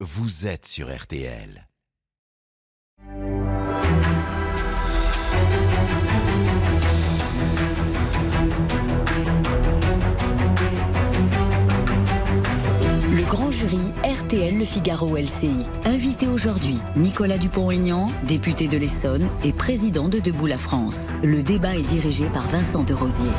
vous êtes sur RTL. Le grand jury RTL Le Figaro LCI. Invité aujourd'hui, Nicolas Dupont-Aignan, député de l'Essonne et président de Debout la France. Le débat est dirigé par Vincent de Rosier.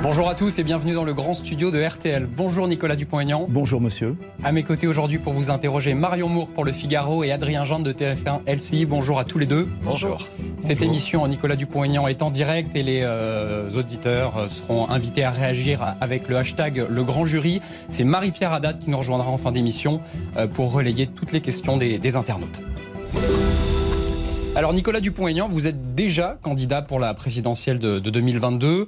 Bonjour à tous et bienvenue dans le grand studio de RTL. Bonjour Nicolas Dupont-Aignan. Bonjour monsieur. À mes côtés aujourd'hui pour vous interroger Marion Moore pour Le Figaro et Adrien Jean de TF1 LCI. Bonjour à tous les deux. Bonjour. Cette émission Nicolas Dupont-Aignan est en direct et les euh, auditeurs euh, seront invités à réagir avec le hashtag Le Grand Jury. C'est Marie-Pierre Haddad qui nous rejoindra en fin d'émission euh, pour relayer toutes les questions des, des internautes. Alors Nicolas Dupont-Aignan, vous êtes déjà candidat pour la présidentielle de, de 2022.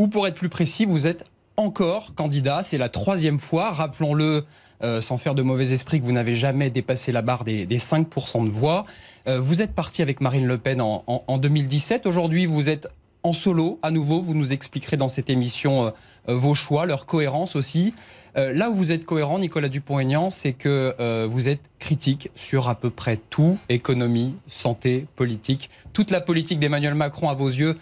Ou pour être plus précis, vous êtes encore candidat. C'est la troisième fois. Rappelons-le, euh, sans faire de mauvais esprit, que vous n'avez jamais dépassé la barre des, des 5% de voix. Euh, vous êtes parti avec Marine Le Pen en, en, en 2017. Aujourd'hui, vous êtes en solo à nouveau. Vous nous expliquerez dans cette émission euh, vos choix, leur cohérence aussi. Là où vous êtes cohérent, Nicolas Dupont-Aignan, c'est que vous êtes critique sur à peu près tout, économie, santé, politique. Toute la politique d'Emmanuel Macron, à vos yeux,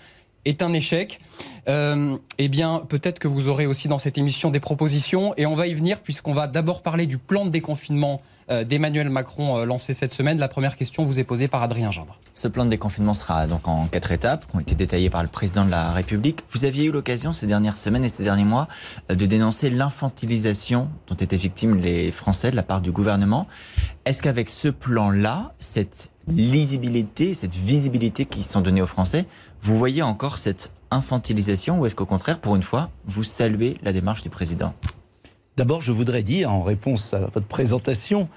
est un échec. Euh, eh bien, peut-être que vous aurez aussi dans cette émission des propositions, et on va y venir puisqu'on va d'abord parler du plan de déconfinement euh, d'Emmanuel Macron euh, lancé cette semaine. La première question vous est posée par Adrien Gendre. Ce plan de déconfinement sera donc en quatre étapes qui ont été détaillées par le président de la République. Vous aviez eu l'occasion ces dernières semaines et ces derniers mois de dénoncer l'infantilisation dont étaient victimes les Français de la part du gouvernement. Est-ce qu'avec ce plan-là, cette lisibilité, cette visibilité qui sont données aux Français, vous voyez encore cette infantilisation ou est-ce qu'au contraire, pour une fois, vous saluez la démarche du président? D'abord, je voudrais dire, en réponse à votre présentation,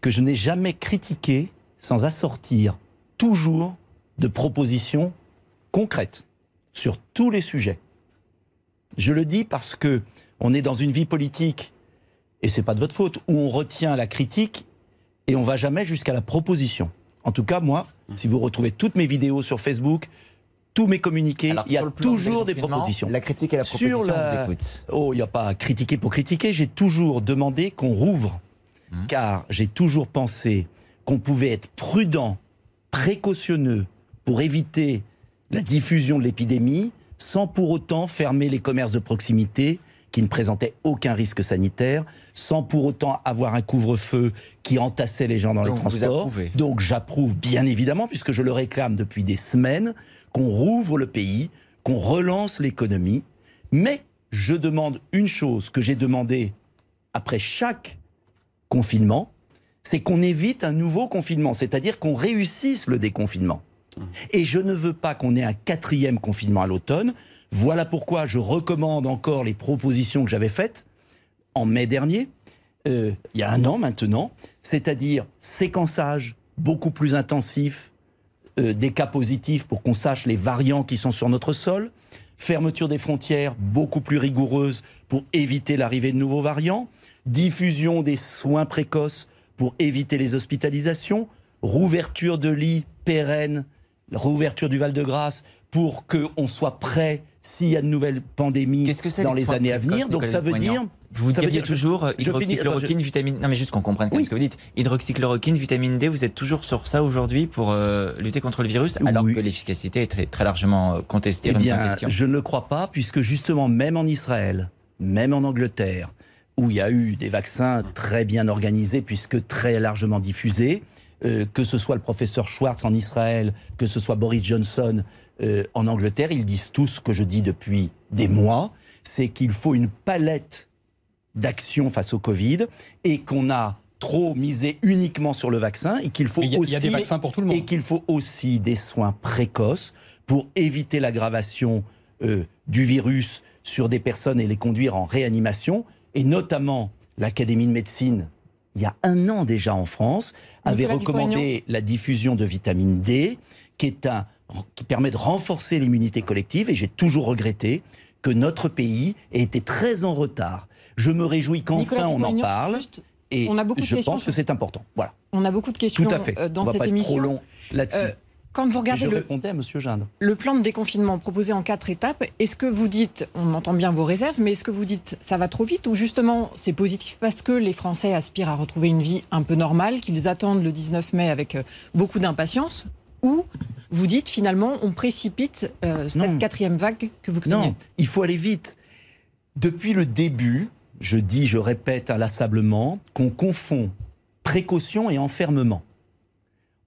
que je n'ai jamais critiqué sans assortir toujours de propositions concrètes sur tous les sujets. Je le dis parce que on est dans une vie politique, et c'est pas de votre faute, où on retient la critique et on va jamais jusqu'à la proposition. En tout cas, moi, si vous retrouvez toutes mes vidéos sur Facebook, tous mes communiqués, Alors, il y a toujours des propositions. La critique et la proposition, Sur la- vous écoute. Oh, il n'y a pas à critiquer pour critiquer. J'ai toujours demandé qu'on rouvre, Mmh. car j'ai toujours pensé qu'on pouvait être prudent, précautionneux pour éviter la diffusion de l'épidémie, sans pour autant fermer les commerces de proximité qui ne présentaient aucun risque sanitaire, sans pour autant avoir un couvre-feu qui entassait les gens dans Donc, les transports. Donc j'approuve bien évidemment, puisque je le réclame depuis des semaines, qu'on rouvre le pays, qu'on relance l'économie. Mais je demande une chose que j'ai demandé après chaque confinement, c'est qu'on évite un nouveau confinement, c'est-à-dire qu'on réussisse le déconfinement. Et je ne veux pas qu'on ait un quatrième confinement à l'automne. Voilà pourquoi je recommande encore les propositions que j'avais faites en mai dernier, euh, il y a un an maintenant, c'est-à-dire séquençage beaucoup plus intensif euh, des cas positifs pour qu'on sache les variants qui sont sur notre sol, fermeture des frontières beaucoup plus rigoureuse pour éviter l'arrivée de nouveaux variants, diffusion des soins précoces pour éviter les hospitalisations, rouverture de lits pérennes, rouverture du Val-de-Grâce pour qu'on soit prêt s'il y a de nouvelles pandémies que dans les années à venir. Donc ça veut dire Vous ça dire- toujours euh, je finis- hydroxychloroquine, vitamine. Non, mais juste qu'on comprenne Oui. ce que vous dites. Hydroxychloroquine, vitamine D, vous êtes toujours sur ça aujourd'hui pour euh, lutter contre le virus, alors Oui. que l'efficacité est très, très largement euh, contestée. Eh bien, question. je ne le crois pas, puisque justement, même en Israël, même en Angleterre, où il y a eu des vaccins très bien organisés, puisque très largement diffusés, euh, que ce soit le professeur Schwartz en Israël, que ce soit Boris Johnson euh, en Angleterre, ils disent tous ce que je dis depuis des mois, c'est qu'il faut une palette d'actions face au Covid et qu'on a trop misé uniquement sur le vaccin et qu'il faut Il y, a- il aussi y a des vaccins pour tout le monde. et qu'il faut aussi des soins précoces pour éviter l'aggravation euh, du virus sur des personnes et les conduire en réanimation. Et notamment, l'Académie de médecine, il y a un an déjà en France, avait Nicolas recommandé la diffusion de vitamine D, qui, est un, qui permet de renforcer l'immunité collective. Et j'ai toujours regretté que notre pays ait été très en retard. Je me réjouis qu'enfin on en parle. juste, Et on a beaucoup de je pense sur- que c'est important. Voilà, On a beaucoup de questions tout à fait. euh, dans on va cette pas être émission. trop long là-dessus. Euh, Quand vous regardez je le, répondais à Monsieur Gindre. le plan de déconfinement proposé en quatre étapes, est-ce que vous dites, on entend bien vos réserves, mais est-ce que vous dites ça va trop vite ou justement c'est positif parce que les Français aspirent à retrouver une vie un peu normale, qu'ils attendent le 19 mai avec euh, beaucoup d'impatience ou vous dites finalement on précipite euh, cette Non. quatrième vague que vous craignez Non, il faut aller vite. Depuis le début, je dis, je répète inlassablement, qu'on confond précaution et enfermement.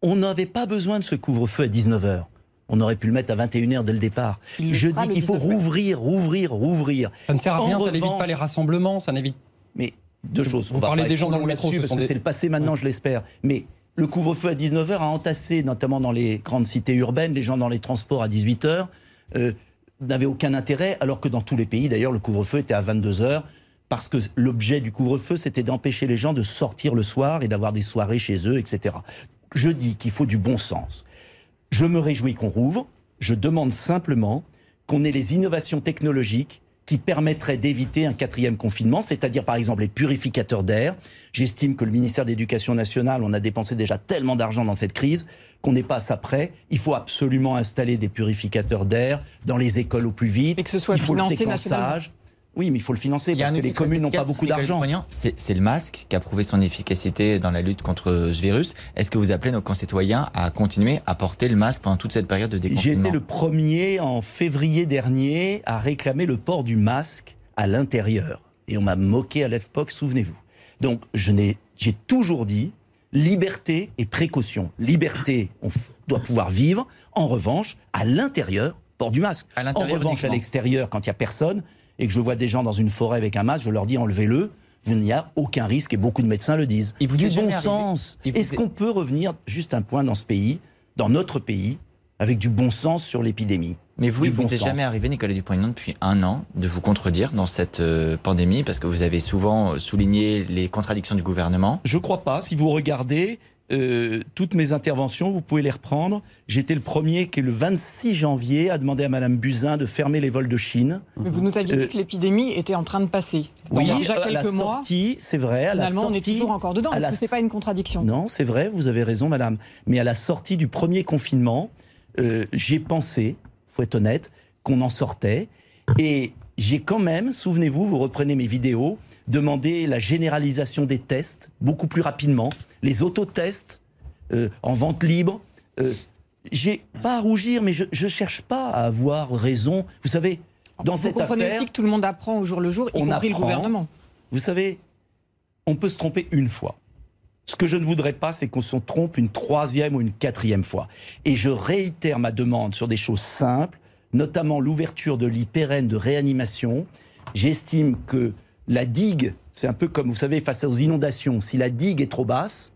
On n'avait pas besoin de ce couvre-feu à 19h. On aurait pu le mettre à 21h dès le départ. Le Je dis qu'il faut 19 mai. rouvrir, rouvrir, rouvrir. Ça ne sert à En rien, ça n'évite pas les rassemblements, ça n'évite. Mais deux choses. Vous On va parlez pas des gens dans le métro, ce parce que des- c'est le passé maintenant, je l'espère. Mais le couvre-feu à 19h a entassé, notamment dans les grandes cités urbaines, les gens dans les transports à 18h euh, n'avaient aucun intérêt, alors que dans tous les pays, d'ailleurs, le couvre-feu était à 22h. Parce que l'objet du couvre-feu, c'était d'empêcher les gens de sortir le soir et d'avoir des soirées chez eux, etc. Je dis qu'il faut du bon sens. Je me réjouis qu'on rouvre. Je demande simplement qu'on ait les innovations technologiques qui permettraient d'éviter un quatrième confinement, c'est-à-dire par exemple les purificateurs d'air. J'estime que le ministère de l'Éducation nationale, on a dépensé déjà tellement d'argent dans cette crise qu'on n'est pas à ça près. Il faut absolument installer des purificateurs d'air dans les écoles au plus vite. Et que ce soit il faut le séquençage. Oui, mais il faut le financer Il y a parce que les communes n'ont pas beaucoup d'argent. C'est le masque qui a prouvé son efficacité dans la lutte contre ce virus. Est-ce que vous appelez nos concitoyens à continuer à porter le masque pendant toute cette période de J'ai déconfinement été le premier en février dernier à réclamer le port du masque à l'intérieur. Et on m'a moqué à l'époque, souvenez-vous. Donc je n'ai- j'ai toujours dit liberté et précaution. Liberté, on doit pouvoir vivre. En revanche, à l'intérieur, port du masque. À En revanche, à l'extérieur, quand il n'y a personne et que je vois des gens dans une forêt avec un masque, je leur dis enlevez-le. Il n'y a aucun risque et beaucoup de médecins le disent. Il vous du bon sens. Est-ce est- qu'on peut revenir, juste un point dans ce pays, dans notre pays, avec du bon sens sur l'épidémie? Mais vous, du il vous bon est sens. jamais arrivé, Nicolas Dupont-Aignan, depuis un an, de vous contredire dans cette euh, pandémie, parce que vous avez souvent euh, souligné les contradictions du gouvernement? Je crois pas. Si vous regardez euh, toutes mes interventions, vous pouvez les reprendre. J'étais le premier qui, le 26 janvier, a demandé à Madame Buzyn de fermer les vols de Chine. Mais vous nous aviez Euh, dit que l'épidémie était en train de passer. C'était il y a déjà à la quelques mois. sortie, c'est vrai. à la on est toujours encore dedans. Est-ce la que c'est pas une contradiction Non, c'est vrai, vous avez raison, madame. Mais à la sortie du premier confinement, euh, j'ai pensé, faut être honnête, qu'on en sortait. Et j'ai quand même, souvenez-vous, vous reprenez mes vidéos, demandé la généralisation des tests beaucoup plus rapidement, les autotests euh, en vente libre. Euh, j'ai pas à rougir, mais je ne cherche pas à avoir raison. Vous savez, dans Vous cette affaire, aussi que tout le monde apprend au jour le jour, y on compris le apprend. gouvernement. vous savez, on peut se tromper une fois. Ce que je ne voudrais pas, c'est qu'on se trompe une troisième ou une quatrième fois. Et je réitère ma demande sur des choses simples, notamment l'ouverture de lits pérennes de réanimation. J'estime que la digue, c'est un peu comme, vous savez, face aux inondations, si la digue est trop basse,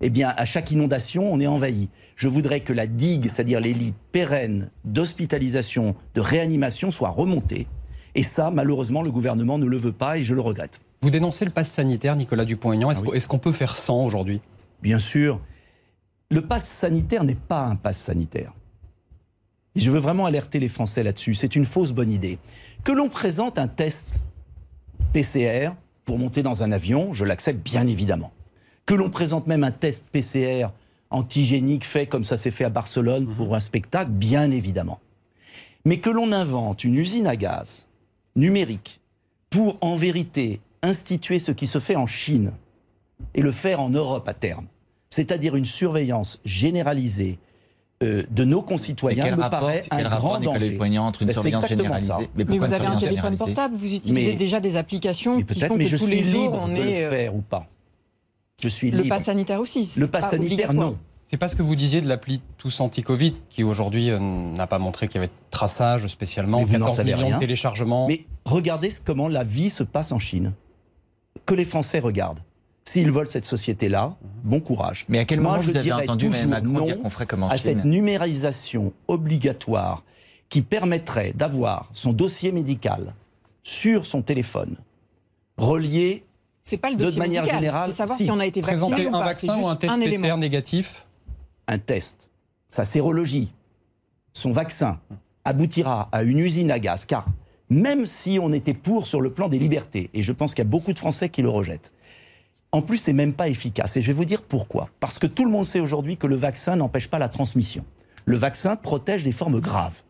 eh bien, à chaque inondation, on est envahi. Je voudrais que la digue, c'est-à-dire les lits pérennes d'hospitalisation, de réanimation, soient remontés. Et ça, malheureusement, le gouvernement ne le veut pas et je le regrette. Vous dénoncez le pass sanitaire, Nicolas Dupont-Aignan. Est-ce Ah oui. qu'on peut faire sans aujourd'hui? Bien sûr, le pass sanitaire n'est pas un pass sanitaire. Et je veux vraiment alerter les Français là-dessus. C'est une fausse bonne idée. Que l'on présente un test PCR pour monter dans un avion, je l'accepte bien évidemment. Que l'on présente même un test PCR antigénique fait comme ça s'est fait à Barcelone pour un spectacle, bien évidemment. Mais que l'on invente une usine à gaz numérique pour en vérité instituer ce qui se fait en Chine et le faire en Europe à terme, c'est-à-dire une surveillance généralisée euh, de nos concitoyens, quel me rapport, paraît un grand danger. Entre une Ben, c'est surveillance généralisée ça. Mais vous avez un téléphone portable, vous utilisez Mais- déjà des applications Mais qui peut-être, font mais que je tous suis les jours libre on de est. le euh, faire ou pas. Je suis Le libre. pass sanitaire aussi. c'est Le pass pas sanitaire, non. C'est pas ce que vous disiez de l'appli Tous Anti-Covid, qui aujourd'hui euh, n'a pas montré qu'il y avait de traçage spécialement, Mais vous n'en 14 savez millions rien. de téléchargements. Mais regardez comment la vie se passe en Chine. Que les Français regardent. S'ils veulent cette société-là, bon courage. Mais à quel Moi, moment je vous avez dirais entendu Macron non dire qu'on ferait comme en à Chine cette numérisation obligatoire qui permettrait d'avoir son dossier médical sur son téléphone, relié C'est pas le De dossier manière médical, générale, c'est savoir si. si on a été vacciné Présenter ou un pas. vaccin ou un test un PCR élément. négatif un test, sa sérologie, son vaccin, aboutira à une usine à gaz, car même si on était pour sur le plan des libertés, et je pense qu'il y a beaucoup de Français qui le rejettent, en plus, c'est même pas efficace. Et je vais vous dire pourquoi. Parce que tout le monde sait aujourd'hui que le vaccin n'empêche pas la transmission. le vaccin protège des formes graves.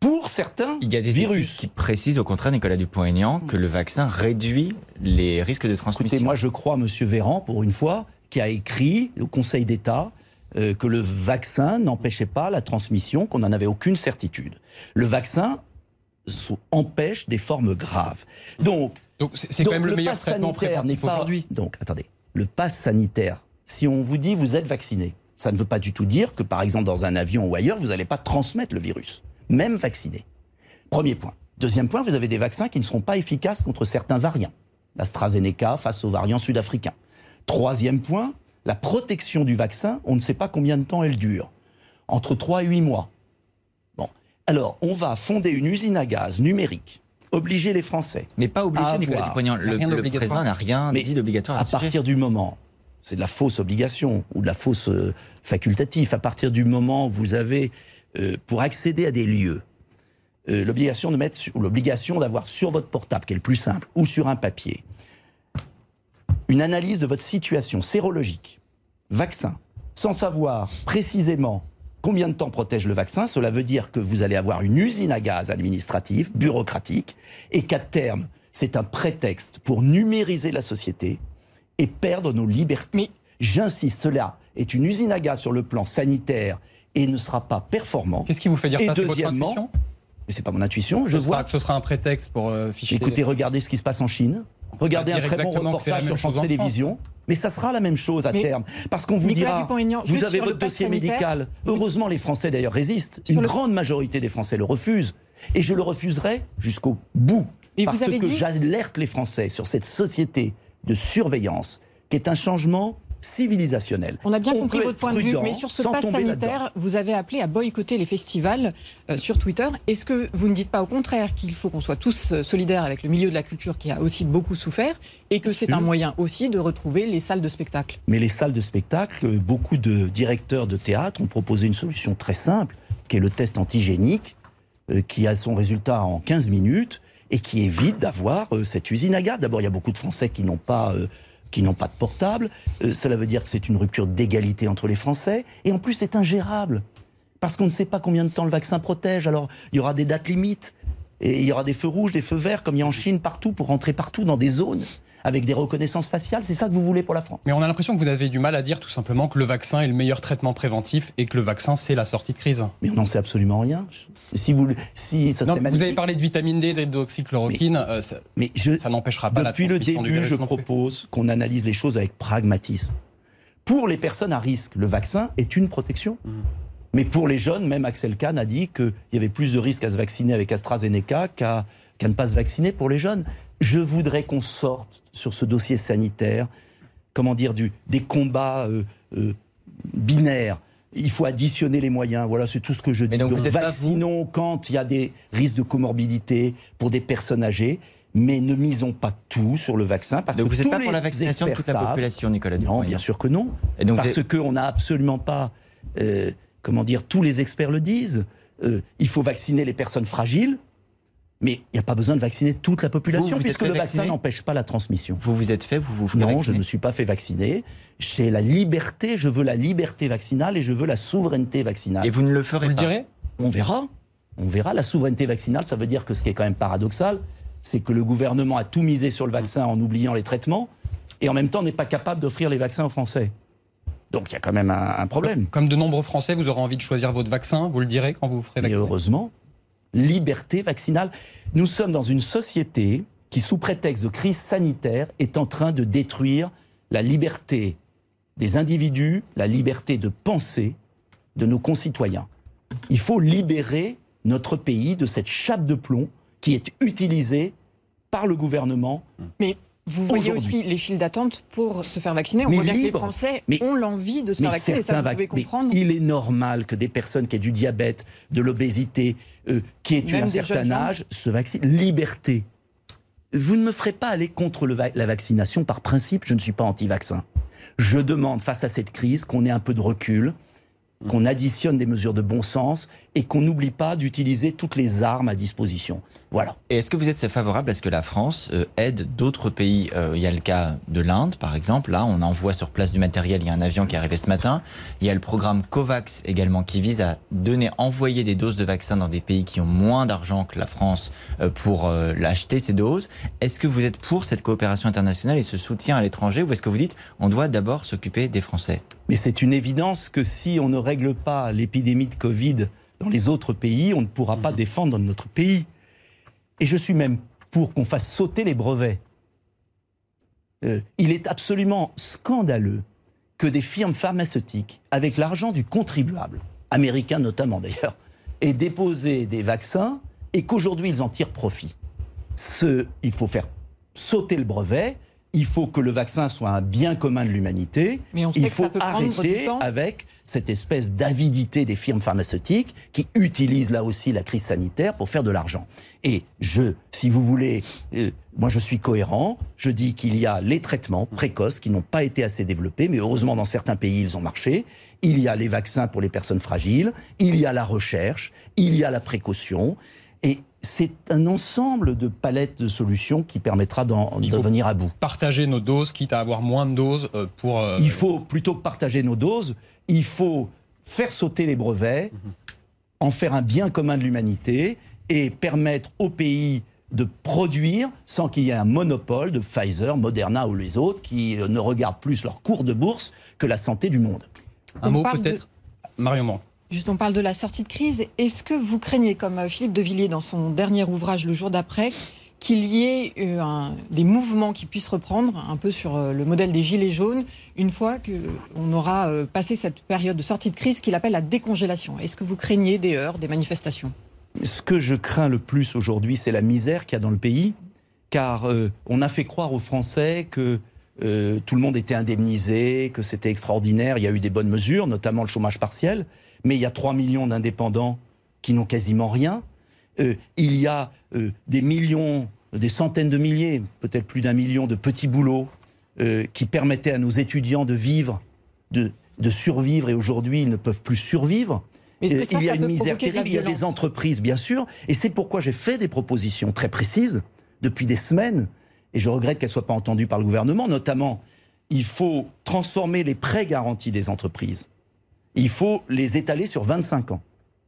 Pour certains Il y a des virus. qui précisent au contraire, Nicolas Dupont-Aignan, que le vaccin réduit les risques de transmission. Écoutez, moi je crois M. Véran, pour une fois, qui a écrit au Conseil d'État euh, que le vaccin n'empêchait pas la transmission, qu'on n'en avait aucune certitude. Le vaccin empêche des formes graves. Donc, Donc c'est quand même le, meilleur traitement sanitaire n'est préventif pas- aujourd'hui. Donc, attendez, le pass sanitaire, si on vous dit vous êtes vacciné, ça ne veut pas du tout dire que, par exemple, dans un avion ou ailleurs, vous n'allez pas transmettre le virus, même vacciné. Premier point. Deuxième point, vous avez des vaccins qui ne seront pas efficaces contre certains variants. L'AstraZeneca face aux variants sud-africains. Troisième point, la protection du vaccin, on ne sait pas combien de temps elle dure. Entre 3 et 8 mois. Bon. Alors, on va fonder une usine à gaz numérique, obliger les Français Mais pas obligé, À Nicolas. Dupont-Aignan. Le, le président n'a rien Mais dit d'obligatoire à, à ce sujet. partir du moment, c'est de la fausse obligation ou de la fausse euh, facultative, à partir du moment où vous avez, euh, pour accéder à des lieux, euh, l'obligation de mettre, ou l'obligation d'avoir sur votre portable, qui est le plus simple, ou sur un papier, une analyse de votre situation sérologique, vaccin, sans savoir précisément combien de temps protège le vaccin, cela veut dire que vous allez avoir une usine à gaz administrative, bureaucratique, et qu'à terme, c'est un prétexte pour numériser la société et perdre nos libertés. Mais- J'insiste, cela est une usine à gaz sur le plan sanitaire et ne sera pas performant. Qu'est-ce qui vous fait dire Et ça C'est votre deuxièmement, intuition? Mais c'est pas mon intuition, je ce, vois sera, que ce sera un prétexte pour euh, ficher. Écoutez, regardez ce qui se passe en Chine. Regardez un très bon reportage sur France. Télévisions. Mais ça sera la même chose à Mais terme. Parce qu'on vous Nicolas dira, vous avez votre dossier médical. Heureusement, les Français d'ailleurs résistent. Sur Une le- grande majorité des Français le refusent. Et je le refuserai jusqu'au bout. Mais vous parce avez que dit- j'alerte les Français sur cette société de surveillance qui est un changement On a bien compris votre point de vue, mais sur ce pass sanitaire, vous avez appelé à boycotter les festivals euh, sur Twitter. Est-ce que vous ne dites pas au contraire qu'il faut qu'on soit tous euh, solidaires avec le milieu de la culture qui a aussi beaucoup souffert et que c'est un moyen aussi de retrouver les salles de spectacle? Mais les salles de spectacle, euh, beaucoup de directeurs de théâtre ont proposé une solution très simple, qui est le test antigénique, euh, qui a son résultat en 15 minutes et qui évite d'avoir euh, cette usine à gaz. D'abord, il y a beaucoup de Français qui n'ont pas, qui n'ont pas de portable. Euh, cela veut dire que c'est une rupture d'égalité entre les Français. Et en plus, c'est ingérable. Parce qu'on ne sait pas combien de temps le vaccin protège. Alors, il y aura des dates limites. Et il y aura des feux rouges, des feux verts, comme il y a en Chine, partout, pour rentrer partout dans des zones, avec des reconnaissances faciales. C'est ça que vous voulez pour la France? Mais on a l'impression que vous avez du mal à dire tout simplement que le vaccin est le meilleur traitement préventif et que le vaccin c'est la sortie de crise. Mais on n'en sait absolument rien. Si vous, si ça Non, vous avez parlé de vitamine D, d'hydroxychloroquine, euh, ça, Mais je, ça n'empêchera pas depuis la le transmission du début, je propose qu'on analyse les choses avec pragmatisme. Pour les personnes à risque, le vaccin est une protection. Mhm. Mais pour les jeunes, même Axel Kahn a dit qu'il y avait plus de risques à se vacciner avec AstraZeneca qu'à qu'à ne pas se vacciner pour les jeunes. Je voudrais qu'on sorte sur ce dossier sanitaire, comment dire, du, des combats euh, euh, binaires. Il faut additionner les moyens. Voilà, c'est tout ce que je dis. Mais donc vous vous vaccinons quand il y a des risques de comorbidité pour des personnes âgées, mais ne misons pas tout sur le vaccin parce Donc que vous n'êtes pas pour la vaccination de toute la population, Nicolas Non, Dupont-Aignan. bien sûr que non. Et donc vous parce qu'on n'a absolument pas, euh, comment dire, tous les experts le disent. Euh, il faut vacciner les personnes fragiles, mais il n'y a pas besoin de vacciner toute la population Vous, vous puisque le vaccin n'empêche pas la transmission. Vous vous êtes fait, vous vous ferez Non, je vacciner ne me suis pas fait vacciner. J'ai la liberté, je veux la liberté vaccinale et je veux la souveraineté vaccinale. Et vous ne le ferez Vous le pas. direz On verra. On verra. La souveraineté vaccinale, ça veut dire que ce qui est quand même paradoxal, c'est que le gouvernement a tout misé sur le vaccin en oubliant les traitements et en même temps n'est pas capable d'offrir les vaccins aux Français. Donc il y a quand même un, un problème. Comme de nombreux Français, vous aurez envie de choisir votre vaccin, vous le direz quand vous vous ferez Mais vacciner. heureusement, liberté vaccinale. Nous sommes dans une société qui, sous prétexte de crise sanitaire, est en train de détruire la liberté des individus, la liberté de penser de nos concitoyens. Il faut libérer notre pays de cette chape de plomb qui est utilisée par le gouvernement. Mais vous voyez aussi les files d'attente pour se faire vacciner. On Mais voit bien que les. Français Mais- ont l'envie de se faire vacciner. Et ça, vous pouvez comprendre. il est normal que des personnes qui aient du diabète, de l'obésité, euh, qui Même un certain âge, se vaccinent. Liberté. Vous ne me ferez pas aller contre le va- la vaccination par principe, je ne suis pas anti-vaccin. Je demande, face à cette crise, qu'on ait un peu de recul, qu'on additionne des mesures de bon sens et qu'on n'oublie pas d'utiliser toutes les armes à disposition. Voilà. Et est-ce que vous êtes favorable à ce que la France euh, aide d'autres pays? Euh, Il y a le cas de l'Inde, par exemple. Là, on envoie sur place du matériel. Il y a un avion qui est arrivé ce matin. Il y a le programme COVAX également qui vise à donner, envoyer des doses de vaccins dans des pays qui ont moins d'argent que la France euh, pour acheter ces doses. Est-ce que vous êtes pour cette coopération internationale et ce soutien à l'étranger ou est-ce que vous dites on doit d'abord s'occuper des Français? Mais c'est une évidence que si on ne règle pas l'épidémie de Covid dans les autres pays, on ne pourra pas mhm. défendre notre pays. Et je suis même pour qu'on fasse sauter les brevets. Euh, il est absolument scandaleux que des firmes pharmaceutiques, avec l'argent du contribuable, américain notamment d'ailleurs, aient déposé des vaccins et qu'aujourd'hui ils en tirent profit. Ce, il faut faire sauter le brevet il faut que le vaccin soit un bien commun de l'humanité. Il faut arrêter avec cette espèce d'avidité des firmes pharmaceutiques qui utilisent là aussi la crise sanitaire pour faire de l'argent. Et je, si vous voulez, euh, moi je suis cohérent, je dis qu'il y a les traitements précoces qui n'ont pas été assez développés, mais heureusement dans certains pays ils ont marché. Il y a les vaccins pour les personnes fragiles, il y a la recherche, il y a la précaution. Et c'est un ensemble de palettes de solutions qui permettra d'en venir à bout. Partager nos doses, quitte à avoir moins de doses euh, pour. Euh, il faut, plutôt que partager nos doses, il faut faire sauter les brevets, en faire un bien commun de l'humanité et permettre aux pays de produire sans qu'il y ait un monopole de Pfizer, Moderna ou les autres qui euh, ne regardent plus leur cours de bourse que la santé du monde. Un mot peut-être, Marion On parle de la sortie de crise. Est-ce que vous craignez, comme euh, Philippe de Villiers dans son dernier ouvrage, le jour d'après, qu'il y ait euh, des mouvements qui puissent reprendre un peu sur euh, le modèle des gilets jaunes une fois qu'on aura passé cette période de sortie de crise qu'il appelle la décongélation? Est-ce que vous craignez des heurts, des manifestations? Ce que je crains le plus aujourd'hui, c'est la misère qu'il y a dans le pays, car on a fait croire aux Français que tout le monde était indemnisé, que c'était extraordinaire. Il y a eu des bonnes mesures, notamment le chômage partiel mais il y a 3 millions d'indépendants qui n'ont quasiment rien. Euh, il y a euh, des millions, des centaines de milliers, peut-être plus d'un million de petits boulots euh, qui permettaient à nos étudiants de vivre, de, survivre, et aujourd'hui ils ne peuvent plus survivre. il y a une misère terrible, il y a des entreprises, bien sûr, et c'est pourquoi j'ai fait des propositions très précises depuis des semaines, et je regrette qu'elles ne soient pas entendues par le gouvernement, notamment il faut transformer les prêts garantis des entreprises il faut les étaler sur 25 ans.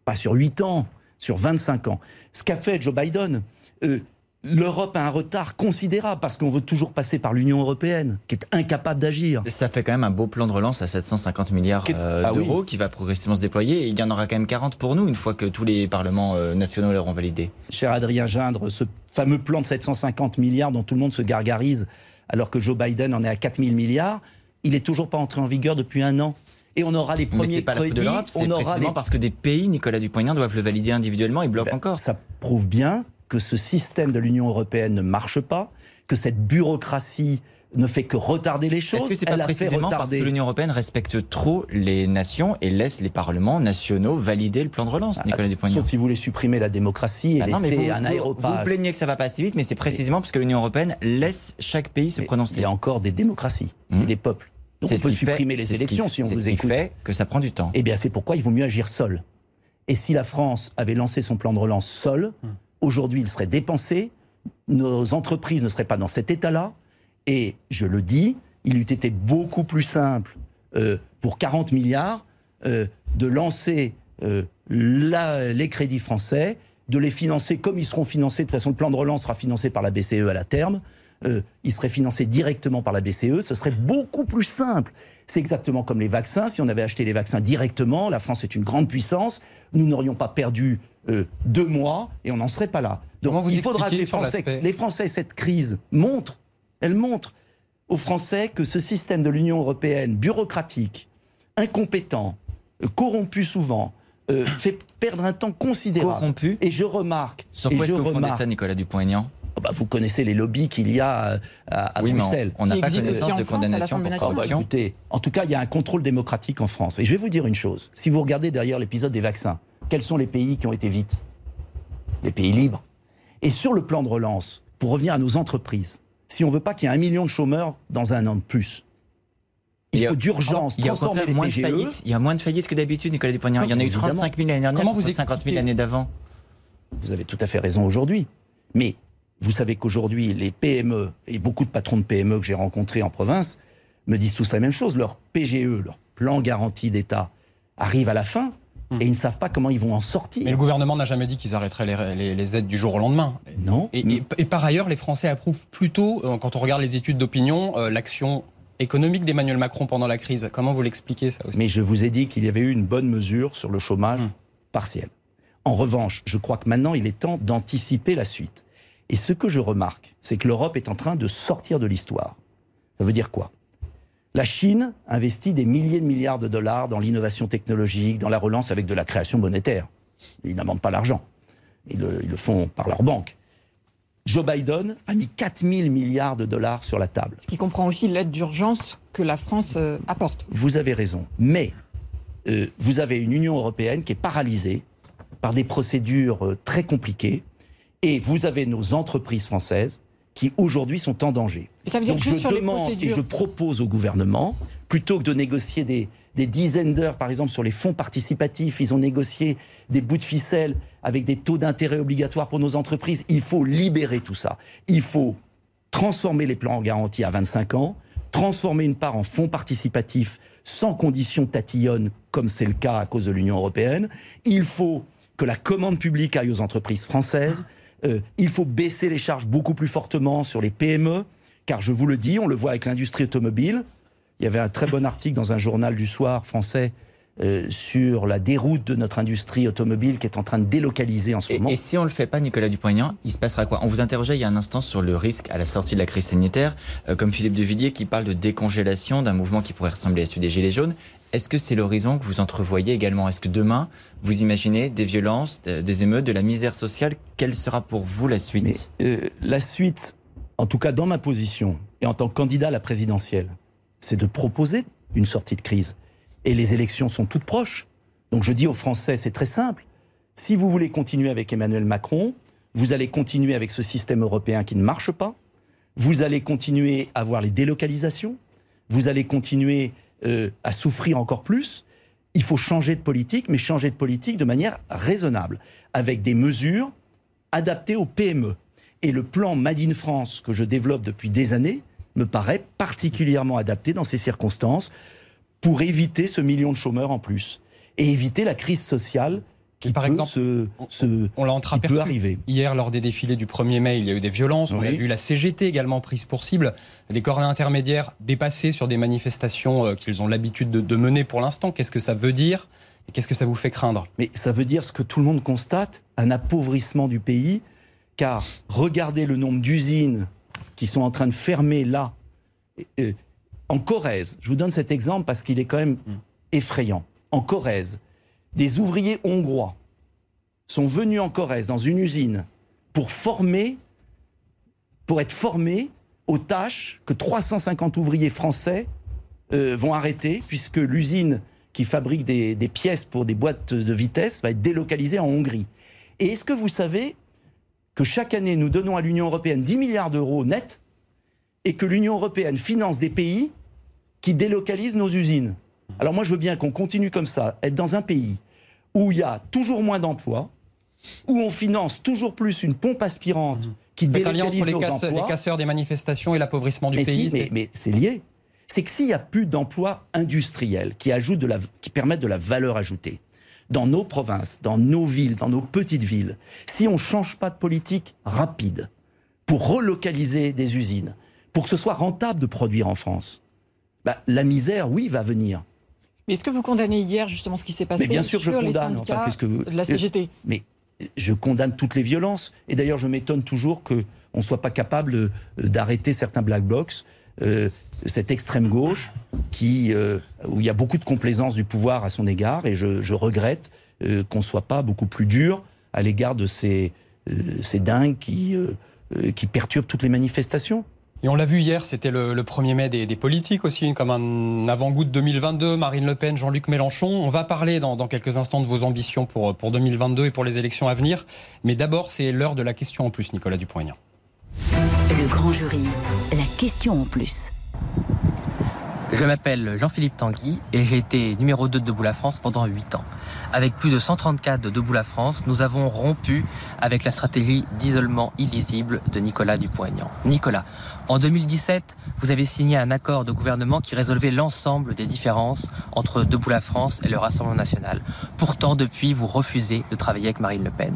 Pas sur 8 ans, sur 25 ans. Ce qu'a fait Joe Biden, euh, l'Europe a un retard considérable parce qu'on veut toujours passer par l'Union européenne, qui est incapable d'agir. Ça fait quand même un beau plan de relance à 750 milliards euh, ah d'euros qui va progressivement se déployer. Et il y en aura quand même 40 pour nous une fois que tous les parlements euh, nationaux l'auront validé. Cher Adrien Gindre, ce fameux plan de 750 milliards dont tout le monde se gargarise alors que Joe Biden en est à 4000 milliards, il n'est toujours pas entré en vigueur depuis un an et on aura les premiers pas crédits. De on aura les... parce que des pays, Nicolas Dupont-Aignan, doivent le valider individuellement et bloquent ben, encore. Ça prouve bien que ce système de l'Union européenne ne marche pas, que cette bureaucratie ne fait que retarder les choses. Est-ce que c'est pas précisément parce que l'Union européenne respecte trop les nations et laisse les parlements nationaux valider le plan de relance, Nicolas Dupont-Aignan? Sauf si vous voulez supprimer la démocratie et bah laisser un aéroport. Vous, plaignez que ça va pas assez vite, mais c'est précisément parce que l'Union européenne laisse chaque pays se prononcer. Il y a encore des démocraties et mmh. des peuples. Donc on peut supprimer les élections si on vous écoute. C'est fait que ça prend du temps. Eh bien, c'est pourquoi il vaut mieux agir seul. Et si la France avait lancé son plan de relance seul, hmm. aujourd'hui, il serait dépensé, nos entreprises ne seraient pas dans cet état-là, et je le dis, il eût été beaucoup plus simple euh, pour 40 milliards euh, de lancer euh, les crédits français, de les financer comme ils seront financés. De toute façon, le plan de relance sera financé par la BCE à la terme. Euh, il serait financé directement par la BCE, ce serait beaucoup plus simple. C'est exactement comme les vaccins. Si on avait acheté les vaccins directement, la France est une grande puissance, nous n'aurions pas perdu euh, deux mois et on n'en serait pas là. Donc il faudra que les Français, les Français, cette crise montre, elle montre aux Français que ce système de l'Union européenne, bureaucratique, incompétent, euh, corrompu souvent, fait perdre un temps considérable. Corrompu Et je remarque. Sur quoi est-ce que vous ça, Nicolas Dupont-Aignan? Oh, bah, vous connaissez les lobbies qu'il y a euh, à, Bruxelles. On n'a pas connaissance de condamnation pour corruption. en tout cas, il y a un contrôle démocratique en France. Et je vais vous dire une chose. Si vous regardez derrière l'épisode des vaccins, quels sont les pays qui ont été vite? Les pays libres. Et sur le plan de relance, pour revenir à nos entreprises, si on ne veut pas qu'il y ait un million de chômeurs dans un an de plus, Il, faut d'urgence il y a transformer les moins de PGE. faillites. Il y a moins de faillites que d'habitude, Nicolas Dupont-Aignan. Il y en a eu Évidemment. 35 000 l'année dernière, Comment vous contre 50 000 expliquez- l'année d'avant. Vous avez tout à fait raison aujourd'hui. Mais vous savez qu'aujourd'hui, les PME et beaucoup de patrons de PME que j'ai rencontrés en province me disent tous la même chose. Leur PGE, leur plan garanti d'État, arrive à la fin et ils ne savent pas comment ils vont en sortir. Mais le gouvernement n'a jamais dit qu'ils arrêteraient les, les- les aides du jour au lendemain. Non. Et, et- et par ailleurs, les Français approuvent plutôt, euh, quand on regarde les études d'opinion, euh, l'action économique d'Emmanuel Macron pendant la crise. Comment vous l'expliquez ça aussi? Mais je vous ai dit qu'il y avait eu une bonne mesure sur le chômage Hum. partiel. En revanche, je crois que maintenant, il est temps d'anticiper la suite. Et ce que je remarque, c'est que l'Europe est en train de sortir de l'histoire. Ça veut dire quoi? La Chine investit des milliers de milliards de dollars dans l'innovation technologique, dans la relance avec de la création monétaire. Ils n'inventent pas l'argent. Ils le, ils le font par leur banque. Joe Biden a mis 4 000 milliards de dollars sur la table. Ce qui comprend aussi l'aide d'urgence que la France euh, apporte. Vous avez raison. Mais euh, vous avez une Union européenne qui est paralysée par des procédures euh, très compliquées. Et vous avez nos entreprises françaises qui aujourd'hui sont en danger. Et ça veut dire Donc que je sur les demande et je propose au gouvernement, plutôt que de négocier des, des dizaines d'heures, par exemple sur les fonds participatifs, ils ont négocié des bouts de ficelle avec des taux d'intérêt obligatoires pour nos entreprises, il faut libérer tout ça. Il faut transformer les plans en garantie à 25 ans, transformer une part en fonds participatifs sans conditions tatillonnes, comme c'est le cas à cause de l'Union européenne. Il faut que la commande publique aille aux entreprises françaises. Euh, il faut baisser les charges beaucoup plus fortement sur les PME, car je vous le dis, on le voit avec l'industrie automobile. Il y avait un très bon article dans un journal du soir français euh, sur la déroute de notre industrie automobile qui est en train de délocaliser en ce Et, moment. et si on ne le fait pas, Nicolas Dupont-Aignan, il se passera quoi? On vous interrogeait il y a un instant sur le risque à la sortie de la crise sanitaire, euh, comme Philippe de Villiers qui parle de décongélation d'un mouvement qui pourrait ressembler à celui des Gilets jaunes. Est-ce que c'est l'horizon que vous entrevoyez également? Est-ce que demain, vous imaginez des violences, euh, des émeutes, de la misère sociale? Quelle sera pour vous la suite? Euh, la suite, en tout cas dans ma position et en tant que candidat à la présidentielle, c'est de proposer une sortie de crise. Et les élections sont toutes proches. Donc je dis aux Français, c'est très simple. Si vous voulez continuer avec Emmanuel Macron, vous allez continuer avec ce système européen qui ne marche pas. Vous allez continuer à avoir les délocalisations. Vous allez continuer euh, à souffrir encore plus. Il faut changer de politique, mais changer de politique de manière raisonnable, avec des mesures adaptées aux PME. Et le plan Made France que je développe depuis des années me paraît particulièrement adapté dans ces circonstances pour éviter ce million de chômeurs en plus et éviter la crise sociale qui Par peut exemple, se, se- On l'a peut arriver. Hier, lors des défilés du 1er mai, il y a eu des violences. On a vu la CGT également prise pour cible. Des corps intermédiaires dépassés sur des manifestations euh, qu'ils ont l'habitude de, de mener pour l'instant. Qu'est-ce que ça veut dire et qu'est-ce que ça vous fait craindre? Mais ça veut dire ce que tout le monde constate, un appauvrissement du pays, car regardez le nombre d'usines qui sont en train de fermer là. Euh, En Corrèze, je vous donne cet exemple parce qu'il est quand même effrayant. En Corrèze, des ouvriers hongrois sont venus en Corrèze dans une usine pour former, pour être formés aux tâches que 350 ouvriers français euh, vont arrêter, puisque l'usine qui fabrique des, pièces pour des boîtes de vitesse va être délocalisée en Hongrie. Et est-ce que vous savez que chaque année, nous donnons à l'Union européenne 10 milliards d'euros net et que l'Union européenne finance des pays qui délocalisent nos usines? Alors moi, je veux bien qu'on continue comme ça, être dans un pays où il y a toujours moins d'emplois, où on finance toujours plus une pompe aspirante qui lien entre délocalise les, nos casse- emplois. les casseurs des manifestations et l'appauvrissement du Mais, pays. si, mais, c'est- mais c'est lié. C'est que s'il n'y a plus d'emplois industriels qui, ajoutent de la, qui permettent de la valeur ajoutée dans nos provinces, dans nos villes, dans nos petites villes, si on ne change pas de politique rapide pour relocaliser des usines, pour que ce soit rentable de produire en France, bah, la misère, oui, va venir. Mais est-ce que vous condamnez hier justement ce qui s'est passé Mais bien sûr, je sur les condamne. Enfin, qu'est-ce que vous- de la CGT Mais je condamne toutes les violences. Et d'ailleurs, je m'étonne toujours qu'on ne soit pas capable euh, d'arrêter certains black blocs, euh, cette extrême gauche, qui, euh, où il y a beaucoup de complaisance du pouvoir à son égard. Et je, je regrette euh, qu'on ne soit pas beaucoup plus dur à l'égard de ces, euh, ces dingues qui, euh, euh, qui perturbent toutes les manifestations. Et on l'a vu hier, c'était le, le 1er mai des, des politiques aussi, comme un avant-goût de 2022, Marine Le Pen, Jean-Luc Mélenchon. On va parler dans, dans quelques instants de vos ambitions pour, pour 2022 et pour les élections à venir. Mais d'abord, c'est l'heure de la question en plus, Nicolas Dupont-Aignan. Le grand jury, la question en plus. Je m'appelle Jean-Philippe Tanguy et j'ai été numéro 2 de Debout la France pendant 8 ans. Avec plus de 134 de Debout la France, nous avons rompu avec la stratégie d'isolement illisible de Nicolas Dupont-Aignan. Nicolas, en 2017, vous avez signé un accord de gouvernement qui résolvait l'ensemble des différences entre Debout la France et le Rassemblement national. Pourtant, depuis, vous refusez de travailler avec Marine Le Pen.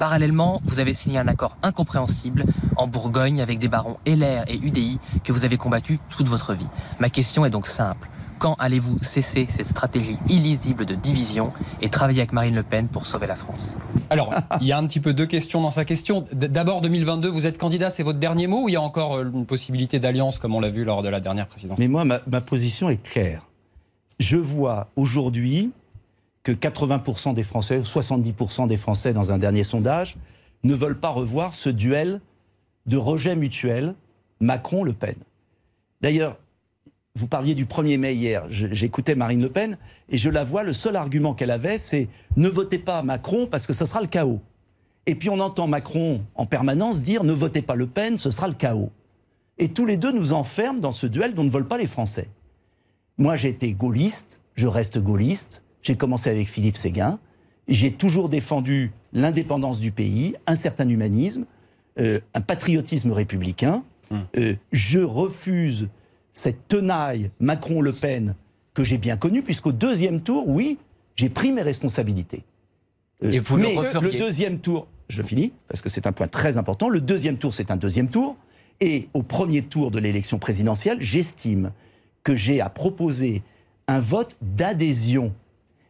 Parallèlement, vous avez signé un accord incompréhensible en Bourgogne avec des barons LR et UDI que vous avez combattu toute votre vie. Ma question est donc simple. Quand allez-vous cesser cette stratégie illisible de division et travailler avec Marine Le Pen pour sauver la France? Alors, il y a un petit peu deux questions dans sa question. D'abord, 2022, vous êtes candidat, c'est votre dernier mot ou il y a encore euh, une possibilité d'alliance comme on l'a vu lors de la dernière présidence Mais moi, ma, ma position est claire. Je vois aujourd'hui que 80% des Français, 70% des Français dans un dernier sondage, ne veulent pas revoir ce duel de rejet mutuel Macron-Le Pen. D'ailleurs, vous parliez du 1er mai hier, j'écoutais Marine Le Pen et je la vois, le seul argument qu'elle avait, c'est ne votez pas Macron parce que ce sera le chaos. Et puis on entend Macron en permanence dire ne votez pas Le Pen, ce sera le chaos. Et tous les deux nous enferment dans ce duel dont ne veulent pas les Français. Moi j'ai été gaulliste, je reste gaulliste, j'ai commencé avec Philippe Séguin, j'ai toujours défendu l'indépendance du pays, un certain humanisme, euh, un patriotisme républicain. Hum. Euh, je refuse cette tenaille Macron-Le Pen que j'ai bien connue, puisqu'au deuxième tour, oui, j'ai pris mes responsabilités. Euh, Et vous mais le, le deuxième tour, je finis, parce que c'est un point très important, le deuxième tour, c'est un deuxième tour. Et au premier tour de l'élection présidentielle, j'estime que j'ai à proposer un vote d'adhésion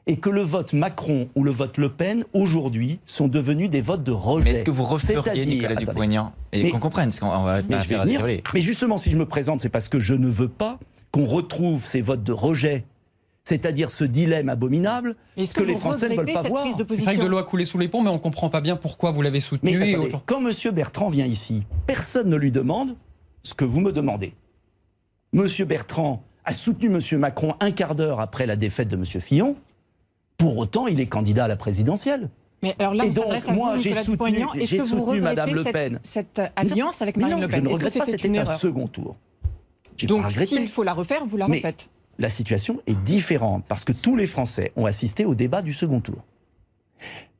et que le vote Macron ou le vote Le Pen, aujourd'hui, sont devenus des votes de rejet. Mais est-ce que vous referiez Nicolas Dupont-Aignan Et qu'on comprenne, parce qu'on va mais, venir, mais justement, si je me présente, c'est parce que je ne veux pas qu'on retrouve ces votes de rejet c'est-à-dire ce dilemme abominable que, que les Français ne veulent pas voir. C'est vrai que de loi coulée sous les ponts, mais on ne comprend pas bien pourquoi vous l'avez soutenu. Mais, attendez, quand M. Bertrand vient ici, personne ne lui demande ce que vous me demandez. M. Bertrand a soutenu M. Macron un quart d'heure après la défaite de M. Fillon. Pour autant, il est candidat à la présidentielle. Mais alors là, et donc, moi, j'ai soutenu, j'ai soutenu Mme LePen. Cette, cette alliance avec Marine non, Le Pen Je ne regrette pas, c'était un second tour. Donc, s'il faut la refaire, vous la refaites. la situation est différente parce que tous les Français ont assisté au débat du second tour.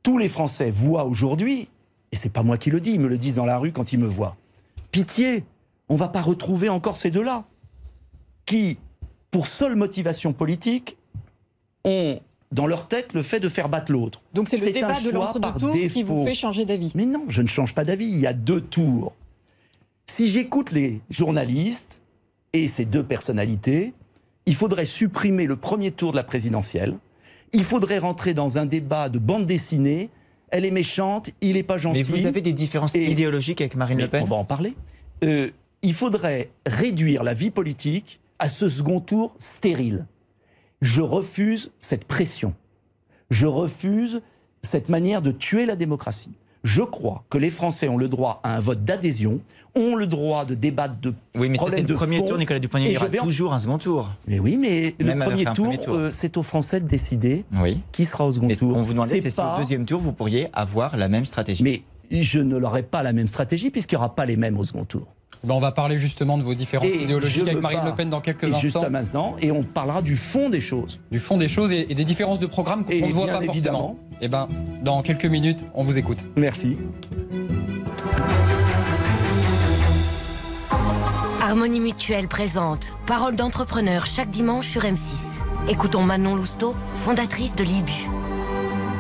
Tous les Français voient aujourd'hui, et c'est pas moi qui le dis, ils me le disent dans la rue quand ils me voient. Pitié, on va pas retrouver encore ces deux-là qui, pour seule motivation politique, ont dans leur tête le fait de faire battre l'autre. Donc c'est le débat de l'entre-deux-tours qui vous fait changer d'avis Mais non, je ne change pas d'avis. Il y a deux tours. Si j'écoute les journalistes et ces deux personnalités, il faudrait supprimer le premier tour de la présidentielle. Il faudrait rentrer dans un débat de bande dessinée. Elle est méchante, il n'est pas gentil. Mais vous avez des différences Et- idéologiques avec Marine Mais Le Pen On va en parler. Euh, il faudrait réduire la vie politique à ce second tour stérile. Je refuse cette pression. Je refuse cette manière de tuer la démocratie. Je crois que les Français ont le droit à un vote d'adhésion, ont le droit de débattre de Oui, mais ça, c'est le premier fond. tour, Nicolas. Et Il y aura en- toujours un second tour. Mais oui, mais Même le premier tour, euh, c'est aux Français de décider Oui. qui sera au second Mais ce tour. qu'on vous demandait, c'est si pas- au deuxième tour, vous pourriez avoir la même stratégie. Mais je ne l'aurai pas la même stratégie puisqu'il n'y aura pas les mêmes au second tour. Ben, on va parler justement de vos différences Et idéologiques avec Marine Le Pen dans quelques Et juste instants. à maintenant, et on parlera du fond des choses. Du fond des choses et, et des différences de programme qu'on ne voit bien pas évidemment. forcément. Et ben, dans quelques minutes, on vous écoute. Merci. Harmonie Mutuelle présente Parole d'entrepreneur chaque dimanche sur M6. Écoutons Manon Lousteau, fondatrice de l'IBU.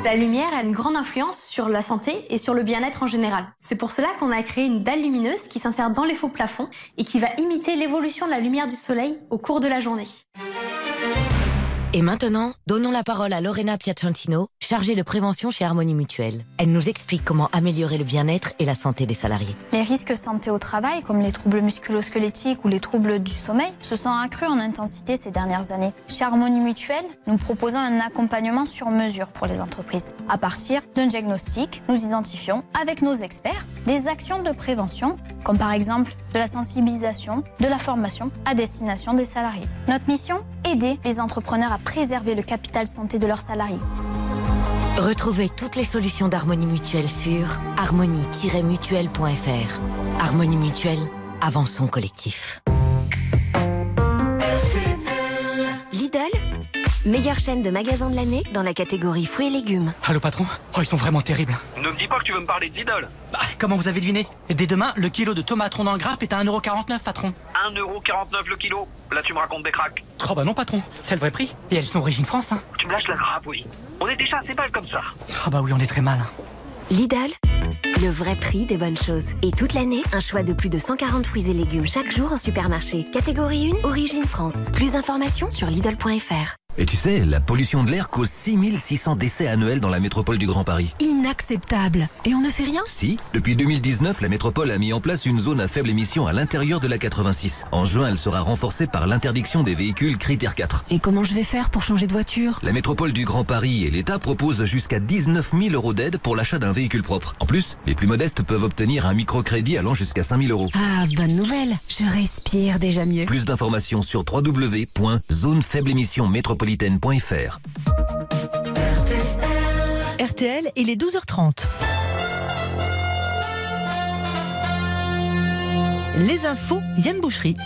La lumière a une grande influence sur la santé et sur le bien-être en général. C'est pour cela qu'on a créé une dalle lumineuse qui s'insère dans les faux plafonds et qui va imiter l'évolution de la lumière du soleil au cours de la journée. Et maintenant, donnons la parole à Lorena Piacentino, chargée de prévention chez Harmonie Mutuelle. Elle nous explique comment améliorer le bien-être et la santé des salariés. Les risques santé au travail, comme les troubles musculo-squelettiques ou les troubles du sommeil, se sont accrus en intensité ces dernières années. Chez Harmonie Mutuelle, nous proposons un accompagnement sur mesure pour les entreprises. À partir d'un diagnostic, nous identifions, avec nos experts, des actions de prévention, comme par exemple de la sensibilisation, de la formation à destination des salariés. Notre mission Aider les entrepreneurs à préserver le capital santé de leurs salariés. Retrouvez toutes les solutions d'Harmonie Mutuelle sur harmonie-mutuelle.fr. Harmonie Mutuelle, avançons collectif. Meilleure chaîne de magasins de l'année dans la catégorie fruits et légumes. Allô patron Oh ils sont vraiment terribles. Ne me dis pas que tu veux me parler de Lidl. Bah, comment vous avez deviné Et dès demain, le kilo de tomates rond en grappe est à 1,49€ patron. 1,49€ le kilo Là tu me racontes des cracks. Oh bah non patron, c'est le vrai prix. Et elles sont origine France hein. Tu me lâches la grappe, oui. On est déjà assez mal comme ça. Ah bah oui, on est très mal. Lidl, le vrai prix des bonnes choses. Et toute l'année, un choix de plus de 140 fruits et légumes chaque jour en supermarché. Catégorie 1, Origine France. Plus d'informations sur Lidl.fr. Et tu sais, la pollution de l'air cause 6600 décès annuels dans la métropole du Grand Paris. Inacceptable. Et on ne fait rien? Si, depuis 2019, la métropole a mis en place une zone à faible émission à l'intérieur de la 86. En juin, elle sera renforcée par l'interdiction des véhicules critère 4. Et comment je vais faire pour changer de voiture? La métropole du Grand Paris et l'État proposent jusqu'à 19 000 euros d'aide pour l'achat d'un véhicule propre. En plus, les plus modestes peuvent obtenir un microcrédit allant jusqu'à 5 000 euros. Ah, bonne nouvelle. Je respire déjà mieux. Plus d'informations sur RTL, il est 12h30. Les infos, Yann Boucherie.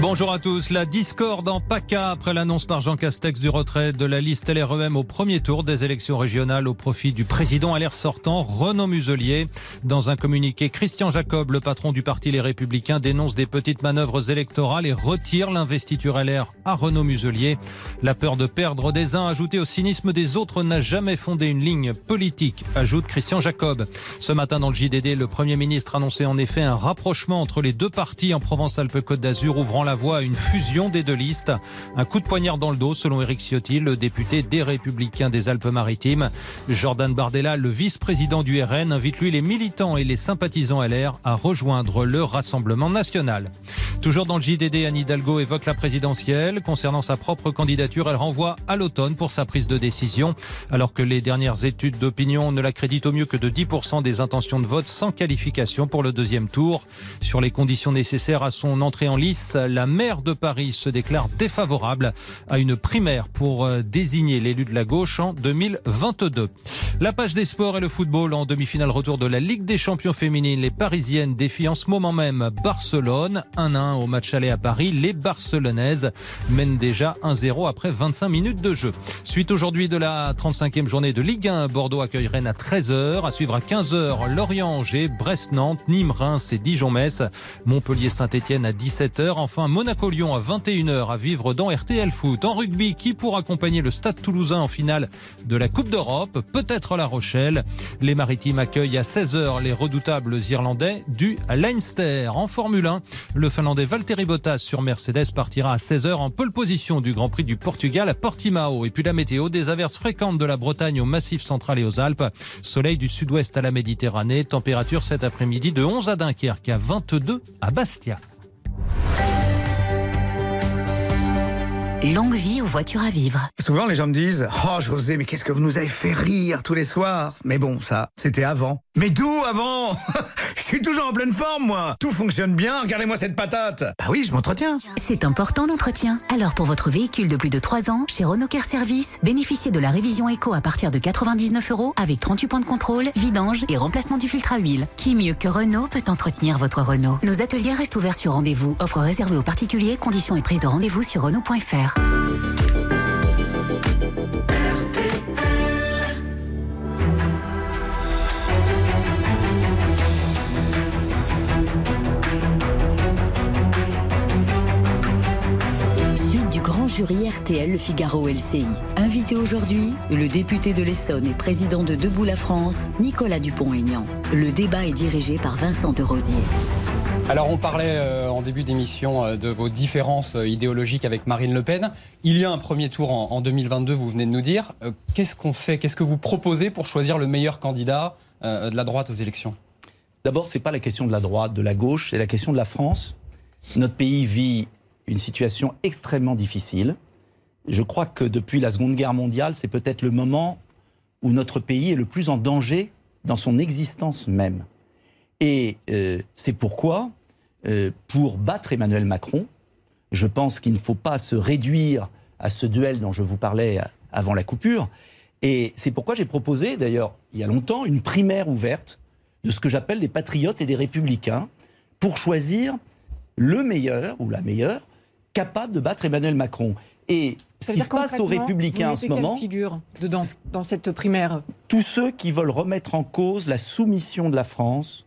Bonjour à tous. La discorde en PACA après l'annonce par Jean Castex du retrait de la liste LREM au premier tour des élections régionales au profit du président LR sortant, Renaud Muselier. Dans un communiqué, Christian Jacob, le patron du parti Les Républicains, dénonce des petites manœuvres électorales et retire l'investiture LR à Renaud Muselier. La peur de perdre des uns ajoutée au cynisme des autres n'a jamais fondé une ligne politique, ajoute Christian Jacob. Ce matin dans le JDD, le Premier ministre annonçait en effet un rapprochement entre les deux partis en Provence-Alpes-Côte d'Azur, ouvrant la voie à une fusion des deux listes. Un coup de poignard dans le dos, selon Éric Ciotti, le député des Républicains des Alpes-Maritimes. Jordan Bardella, le vice-président du RN, invite lui les militants et les sympathisants LR à rejoindre le Rassemblement national. Toujours dans le JDD, Anne Hidalgo évoque la présidentielle. Concernant sa propre candidature, elle renvoie à l'automne pour sa prise de décision, alors que les dernières études d'opinion ne l'accréditent au mieux que de 10% des intentions de vote sans qualification pour le deuxième tour. Sur les conditions nécessaires à son entrée en lice, la maire de Paris se déclare défavorable à une primaire pour euh, désigner l'élu de la gauche en 2022. La page des sports et le football en demi-finale retour de la Ligue des champions féminines. Les Parisiennes défient en ce moment même Barcelone 1-1 au match aller à Paris. Les Barcelonaises mènent déjà 1-0 après 25 minutes de jeu. Suite aujourd'hui de la 35e journée de Ligue 1, Bordeaux accueille Rennes à 13h. À suivre à 15h, Lorient-Angers, Brest-Nantes, Nîmes-Reims et Dijon-Metz. Montpellier-Saint-Etienne à 17h. Enfin, Monaco-Lyon à 21h à vivre dans RTL Foot. En rugby, qui pour accompagner le Stade Toulousain en finale de la Coupe d'Europe? Peut-être La Rochelle. Les Maritimes accueillent à 16h les redoutables Irlandais du Leinster. En Formule 1, le Finlandais Valtteri Bottas sur Mercedes partira à 16h en pole position du Grand Prix du Portugal à Portimao. Et puis la météo, des averses fréquentes de la Bretagne au Massif central et aux Alpes. Soleil du sud-ouest à la Méditerranée. Température cet après-midi de 11 à Dunkerque à 22 à Bastia. Longue vie aux voitures à vivre. Souvent, les gens me disent Oh, José, mais qu'est-ce que vous nous avez fait rire tous les soirs? Mais bon, ça, c'était avant. Mais d'où avant? Je suis toujours en pleine forme, moi Tout fonctionne bien, regardez-moi cette patate Bah oui, je m'entretiens C'est important l'entretien. Alors pour votre véhicule de plus de 3 ans, chez Renault Care Service, bénéficiez de la révision éco à partir de 99 euros avec 38 points de contrôle, vidange et remplacement du filtre à huile. Qui mieux que Renault peut entretenir votre Renault? Nos ateliers restent ouverts sur rendez-vous. Offre réservée aux particuliers, conditions et prise de rendez-vous sur Renault.fr. Suite du grand jury RTL Le Figaro LCI. Invité aujourd'hui, le député de l'Essonne et président de Debout la France, Nicolas Dupont-Aignan. Le débat est dirigé par Vincent de Rosier. Alors on parlait euh, en début d'émission euh, de vos différences euh, idéologiques avec Marine Le Pen. Il y a un premier tour en, en 2022, vous venez de nous dire. Qu'est-ce qu'on fait? Qu'est-ce que vous proposez pour choisir le meilleur candidat de la droite aux élections? D'abord, c'est pas la question de la droite, de la gauche, c'est la question de la France. Notre pays vit une situation extrêmement difficile. Je crois que depuis la Seconde Guerre mondiale, c'est peut-être le moment où notre pays est le plus en danger dans son existence même. Et c'est pourquoi, pour battre Emmanuel Macron, je pense qu'il ne faut pas se réduire à ce duel dont je vous parlais avant la coupure. Et c'est pourquoi j'ai proposé, d'ailleurs, il y a longtemps, une primaire ouverte de ce que j'appelle des patriotes et des républicains pour choisir le meilleur ou la meilleure capable de battre Emmanuel Macron. Et ce qui se passe aux républicains en ce moment, figure dedans, dans cette primaire? tous ceux qui veulent remettre en cause la soumission de la France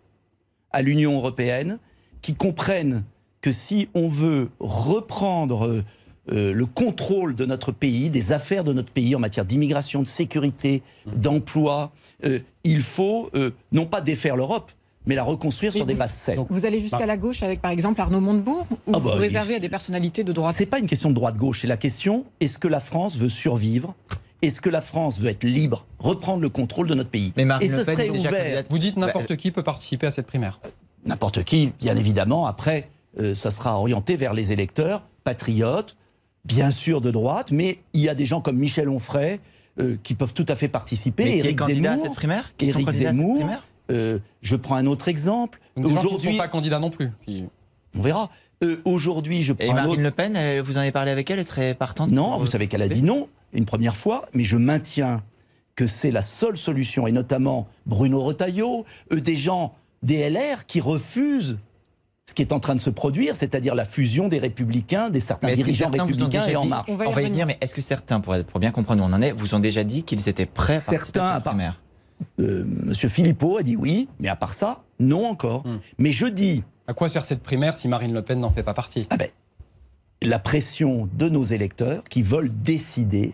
à l'Union européenne, qui comprennent que si on veut reprendre euh, euh, le contrôle de notre pays, des affaires de notre pays en matière d'immigration, de sécurité, d'emploi, euh, il faut euh, non pas défaire l'Europe, mais la reconstruire sur des bases saines. Vous allez jusqu'à la gauche avec, par exemple, Arnaud Montebourg Ou Ah vous bah, réservez à des personnalités de droite C'est pas une question de droite-gauche, c'est la question est-ce que la France veut survivre? Est-ce que la France veut être libre, reprendre le contrôle de notre pays? Mais Marine Et ce Le Pen serait déjà ouvert. Vous dites n'importe Bah, qui peut participer à cette primaire. N'importe qui, bien évidemment. Après, euh, ça sera orienté vers les électeurs patriotes, bien sûr de droite, mais il y a des gens comme Michel Onfray euh, qui peuvent tout à fait participer. Mais qui est Éric à Zemmour, cette primaire? Qui sont Éric à cette Zemmour. primaire? euh, je prends un autre exemple. Ne Aujourd'hui, sont pas candidats non plus. qui- on verra. Euh, Aujourd'hui, je Et prends un Marine autre. Le Pen, elle- vous en avez parlé avec elle, elle serait partante Non, vous savez qu'elle a dit non une première fois, mais je maintiens que c'est la seule solution, et notamment Bruno Retailleau, euh, des gens des LR qui refusent ce qui est en train de se produire, c'est-à-dire la fusion des républicains, des certains dirigeants certains républicains et En Marche. On va y On va y revenir. venir, mais est-ce que certains, pour, pour bien comprendre où on en est, vous ont déjà dit qu'ils étaient prêts à participer Certains, à à cette part- primaire Euh, Monsieur Philippot a dit oui, mais à part ça, non encore. Hmm. Mais je dis, À quoi sert cette primaire si Marine Le Pen n'en fait pas partie? Ah ben, la pression de nos électeurs qui veulent décider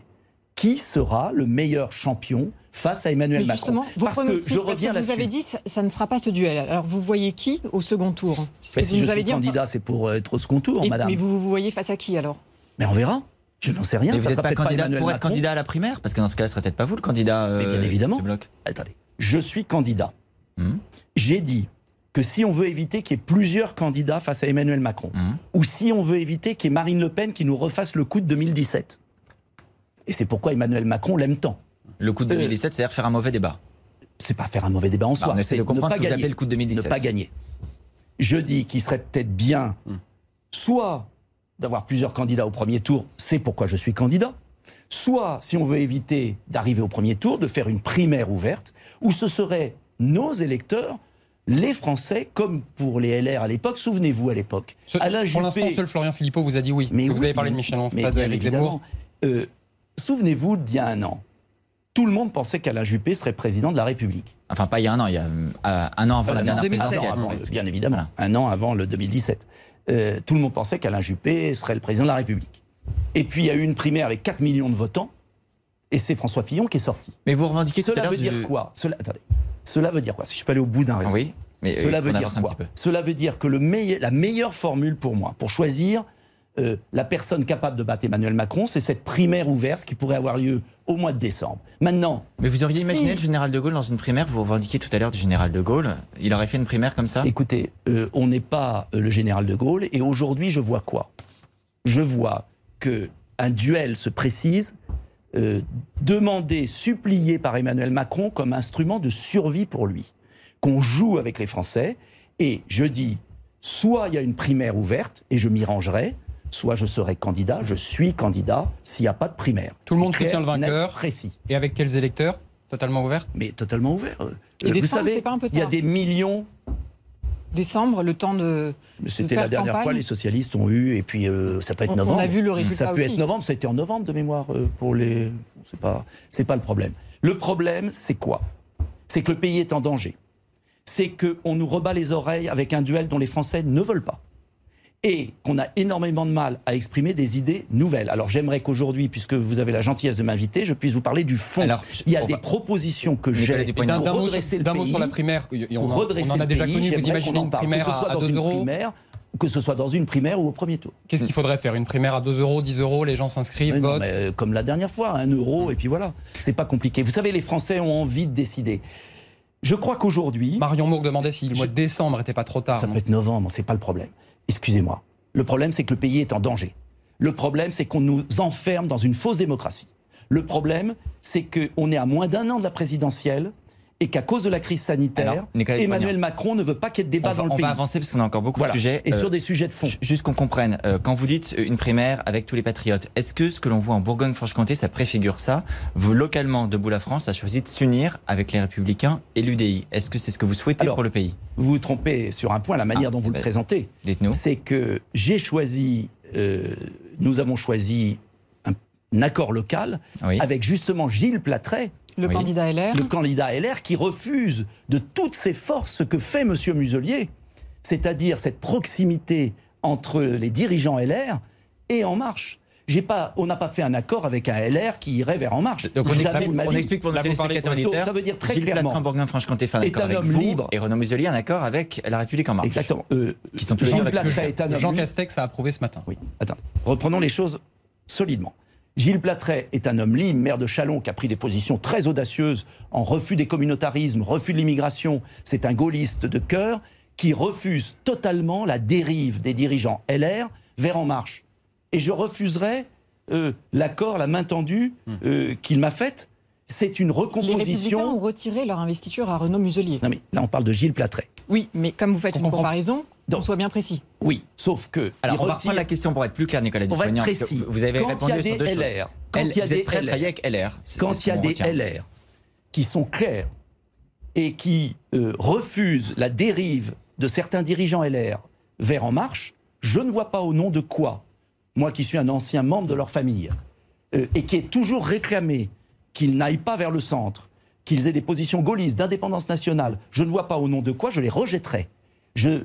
qui sera le meilleur champion face à Emmanuel Mais Macron. justement, vos Parce que je parce reviens que Vous avez dit ça, ne sera pas ce duel. Alors vous voyez qui au second tour? Parce que vous si nous je avez suis dit, candidat, c'est pour être au second tour, Et- madame. Mais vous vous voyez face à qui alors? Mais on verra. Je n'en sais rien. Mais ça vous n'êtes sera pas peut-être candidat Emmanuel pour être candidat à la primaire? Parce que dans ce cas-là, ce serait peut-être pas vous le candidat. Mais euh, bien évidemment. ce bloc. Attendez, je suis candidat. Hmm. J'ai dit que si on veut éviter qu'il y ait plusieurs candidats face à Emmanuel Macron, Hmm. ou si on veut éviter qu'il y ait Marine Le Pen qui nous refasse le coup de 2017, et c'est pourquoi Emmanuel Macron l'aime tant. Le coup de Euh, 2017, c'est-à-dire faire un mauvais débat. C'est pas faire un mauvais débat en soi, Bah, on essaie c'est de comprendre ne ce pas que vous gagner. appelez le coup de 2017. Ne pas gagner. Je dis qu'il serait peut-être bien, soit d'avoir plusieurs candidats au premier tour, c'est pourquoi je suis candidat, soit, si on veut éviter d'arriver au premier tour, de faire une primaire ouverte, où ce seraient nos électeurs, les Français, comme pour les LR à l'époque, souvenez-vous à l'époque. Pour l'instant, seul Florian Philippot vous a dit oui. mais vous avez parlé de Michel mais Onfray, d'Éric Zemmour. Euh, Souvenez-vous d'il y a un an, tout le monde pensait qu'Alain Juppé serait président de la République. Enfin, pas il y a un an, il y a euh, un an avant la dernière présidentielle. bien évidemment, un an avant le 2017. Euh, tout le monde pensait qu'Alain Juppé serait le président de la République. Et puis il y a eu une primaire avec 4 millions de votants, et c'est François Fillon qui est sorti. Mais vous revendiquez tout à Cela veut du- dire quoi? Cela, attendez. Cela veut dire quoi? Si je peux aller au bout d'un raison. Oui, mais Cela veut dire quoi? Cela veut dire que le meille- la meilleure formule pour moi, pour choisir euh, la personne capable de battre Emmanuel Macron, c'est cette primaire ouverte qui pourrait avoir lieu au mois de décembre. Maintenant, Mais vous auriez si- imaginé le général de Gaulle dans une primaire? Vous revendiquiez tout à l'heure du général de Gaulle. Il aurait fait une primaire comme ça? Écoutez, euh, on n'est pas euh, le général de Gaulle, et aujourd'hui, je vois quoi? Je vois que un duel se précise, euh, demandé, supplié par Emmanuel Macron comme instrument de survie pour lui, qu'on joue avec les Français, et je dis, soit il y a une primaire ouverte, et je m'y rangerai, soit je serai candidat, je suis candidat, s'il n'y a pas de primaire. Tout le monde clair, soutient le net, vainqueur. précis. Et avec quels électeurs? Totalement ouvert? Mais totalement ouvert. Euh, Et vous décembre, savez, il y a des millions Décembre, le temps de. C'était la dernière campagne. fois, les socialistes ont eu, et puis euh, ça peut être On- on a novembre. vu le résultat Ça peut aussi. être novembre, ça a été en novembre de mémoire euh, pour les. C'est pas, c'est pas le problème. Le problème, c'est quoi? C'est que le pays est en danger. C'est qu'on nous rebat les oreilles avec un duel dont les Français ne veulent pas. Et qu'on a énormément de mal à exprimer des idées nouvelles. Alors j'aimerais qu'aujourd'hui, puisque vous avez la gentillesse de m'inviter, je puisse vous parler du fond. Alors, Il y a des va- propositions que j'ai pour redresser sur- le d'un mot pays. sur la primaire, on, Pour en- redresser on en a déjà pays, connu. Vous imaginez une primaire que ce soit à, dans 2 une euros primaire, que ce soit dans une primaire ou au premier tour. Qu'est-ce qu'il faudrait faire? Une primaire à 2 euros, 10 euros, les gens s'inscrivent, votent mais, euh, comme la dernière fois, un euro, et puis voilà. C'est pas compliqué. Vous savez, les Français ont envie de décider. Je crois qu'aujourd'hui. Marion Mourgue demandait si le mois de décembre n'était pas trop tard. Ça non peut être novembre, c'est pas le problème. Excusez-moi. Le problème, c'est que le pays est en danger. Le problème, c'est qu'on nous enferme dans une fausse démocratie. Le problème, c'est qu'on est à moins d'un an de la présidentielle et qu'à cause de la crise sanitaire, Alors, Emmanuel. Macron ne veut pas qu'il y ait de débat on va, dans le on pays. va avancer parce qu'on a encore beaucoup Voilà. de sujets. Et Euh, sur des sujets de fond. ju- Juste qu'on comprenne, euh, quand vous dites euh, une primaire avec tous les patriotes, est-ce que ce que l'on voit en Bourgogne-Franche-Comté, ça préfigure ça? Vous, localement, Debout la France a choisi de s'unir avec les Républicains et l'UDI. Est-ce que c'est ce que vous souhaitez Alors, pour le pays? Vous vous trompez sur un point, la manière Ah, dont vous bah, le présentez. Dites-nous. C'est que j'ai choisi, euh, nous avons choisi accord local avec justement Gilles Platret. Le candidat LR. Le candidat LR qui refuse de toutes ses forces ce que fait M. Muselier, c'est-à-dire cette proximité entre les dirigeants LR et En Marche. J'ai pas, on n'a pas fait un accord avec un LR qui irait vers En Marche. Donc on, Jamais on vie. explique pour nos téléspectateurs militaires. Ça veut dire très Gilles clairement. Platrin, Bourgoin-Franche-Comté fait un est accord un avec homme vous libre. et Renaud Muselier un accord avec La République en marche. Exactement. Euh, qui sont tous homme Jean libre. Castex a approuvé ce matin. Oui, attends. Reprenons les choses solidement. Gilles Platret est un homme libre, maire de Chalon, qui a pris des positions très audacieuses en refus des communautarismes, refus de l'immigration. C'est un gaulliste de cœur qui refuse totalement la dérive des dirigeants LR vers En Marche. Et je refuserai euh, l'accord, la main tendue euh, qu'il m'a faite. C'est une Les Républicains recomposition. ont retiré leur investiture à Renaud Muselier. Non mais là on parle de Gilles Platret. Oui, mais comme vous faites une comparaison, qu'on soit bien précis. Oui, sauf que. Alors, il on va reprendre la question pour être plus clair, Nicolas On va être précis. Vous avez Quand répondu il y a sur deux des choses. LR, quand il y a vous des LR, avec LR quand il y a des retient. LR qui sont clairs et qui euh, refusent la dérive de certains dirigeants LR vers En Marche, je ne vois pas au nom de quoi, moi qui suis un ancien membre de leur famille, euh, et qui est toujours réclamé qu'ils n'aillent pas vers le centre, qu'ils aient des positions gaullistes, d'indépendance nationale, je ne vois pas au nom de quoi je les rejetterai. Je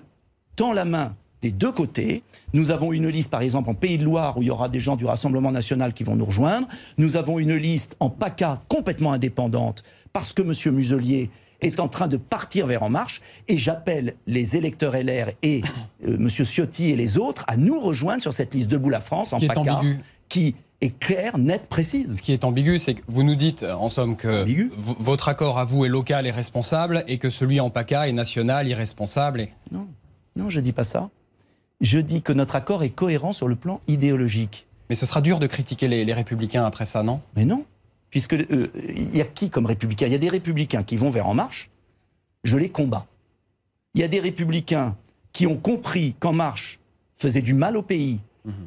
tends la main des deux côtés. Nous avons une liste, par exemple, en Pays de Loire, où il y aura des gens du Rassemblement national qui vont nous rejoindre. Nous avons une liste en PACA complètement indépendante, parce que M. Muselier est en train de partir vers En Marche. Et j'appelle les électeurs LR et euh, M. Ciotti et les autres à nous rejoindre sur cette liste Debout la France, en qui PACA, qui est claire, nette, précise. Ce qui est ambigu, c'est que vous nous dites, en somme, que votre accord à vous est local et responsable, et que celui en PACA est national, irresponsable. Et... Non, non, je dis pas ça. Je dis que notre accord est cohérent sur le plan idéologique. Mais ce sera dur de critiquer les, les républicains après ça, non? Mais non, puisque euh, il y a qui comme républicains? Il y a des républicains qui vont vers En Marche, je les combats. Il y a des républicains qui ont compris qu'En Marche faisait du mal au pays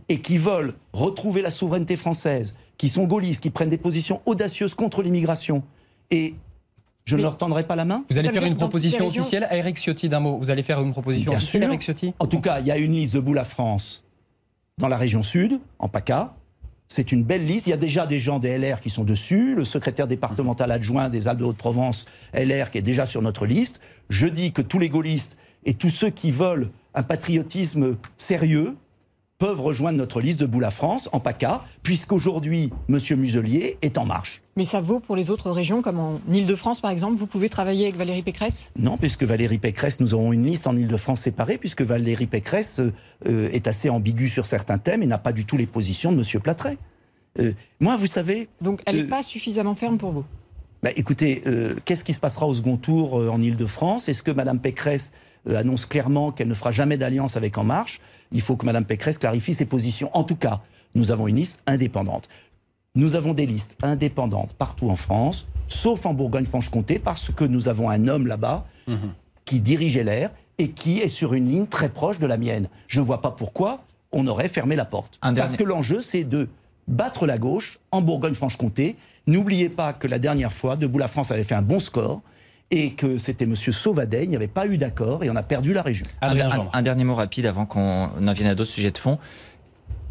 et qui veulent retrouver la souveraineté française, qui sont gaullistes, qui prennent des positions audacieuses contre l'immigration. Et je ne leur tendrai pas la main Vous allez faire une proposition officielle à Eric Ciotti d'un mot. Vous allez faire une proposition Bien officielle à sûr. Eric Ciotti? En tout cas, il y a une liste de Bout la France dans la région sud, en PACA. C'est une belle liste. Il y a déjà des gens des LR qui sont dessus. Le secrétaire départemental adjoint des Alpes de Haute-Provence, LR, qui est déjà sur notre liste. Je dis que tous les gaullistes et tous ceux qui veulent un patriotisme sérieux peuvent rejoindre notre liste de Bout la France, en PACA, puisqu'aujourd'hui, M. Muselier est en marche. Mais ça vaut pour les autres régions, comme en Ile-de-France par exemple. Vous pouvez travailler avec Valérie Pécresse? Non, puisque Valérie Pécresse, nous aurons une liste en Ile-de-France séparée, puisque Valérie Pécresse euh, est assez ambiguë sur certains thèmes et n'a pas du tout les positions de M. Platret. Euh, moi, vous savez. Donc elle n'est euh, pas suffisamment ferme pour vous? Bah, écoutez, euh, qu'est-ce qui se passera au second tour euh, en Ile-de-France? Est-ce que Mme Pécresse euh, annonce clairement qu'elle ne fera jamais d'alliance avec En Marche? Il faut que Mme Pécresse clarifie ses positions. En tout cas, nous avons une liste indépendante. Nous avons des listes indépendantes partout en France, sauf en Bourgogne-Franche-Comté, parce que nous avons un homme là-bas qui dirige LR et qui est sur une ligne très proche de la mienne. Je ne vois pas pourquoi on aurait fermé la porte. Un Parce dernier- que l'enjeu, c'est de battre la gauche en Bourgogne-Franche-Comté. N'oubliez pas que la dernière fois, Debout la France avait fait un bon score et que c'était M. Sauvadet, il n'y avait pas eu d'accord et on a perdu la région. Un, un- un dernier mot rapide avant qu'on en vienne à d'autres sujets de fond.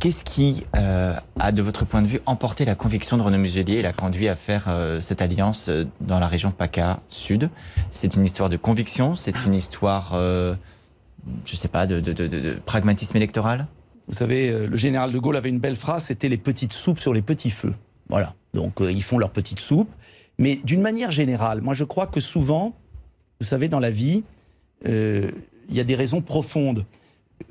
Qu'est-ce qui euh, a, de votre point de vue, emporté la conviction de Renaud Muselier et l'a conduit à faire euh, cette alliance euh, dans la région PACA Sud? C'est une histoire de conviction C'est une histoire, euh, je sais pas, de, de- de- de- de pragmatisme électoral? Vous savez, euh, le général de Gaulle avait une belle phrase, c'était les petites soupes sur les petits feux. Voilà. Donc euh, ils font leurs petites soupes. Mais d'une manière générale, moi je crois que souvent, vous savez, dans la vie, euh, il y a des raisons profondes.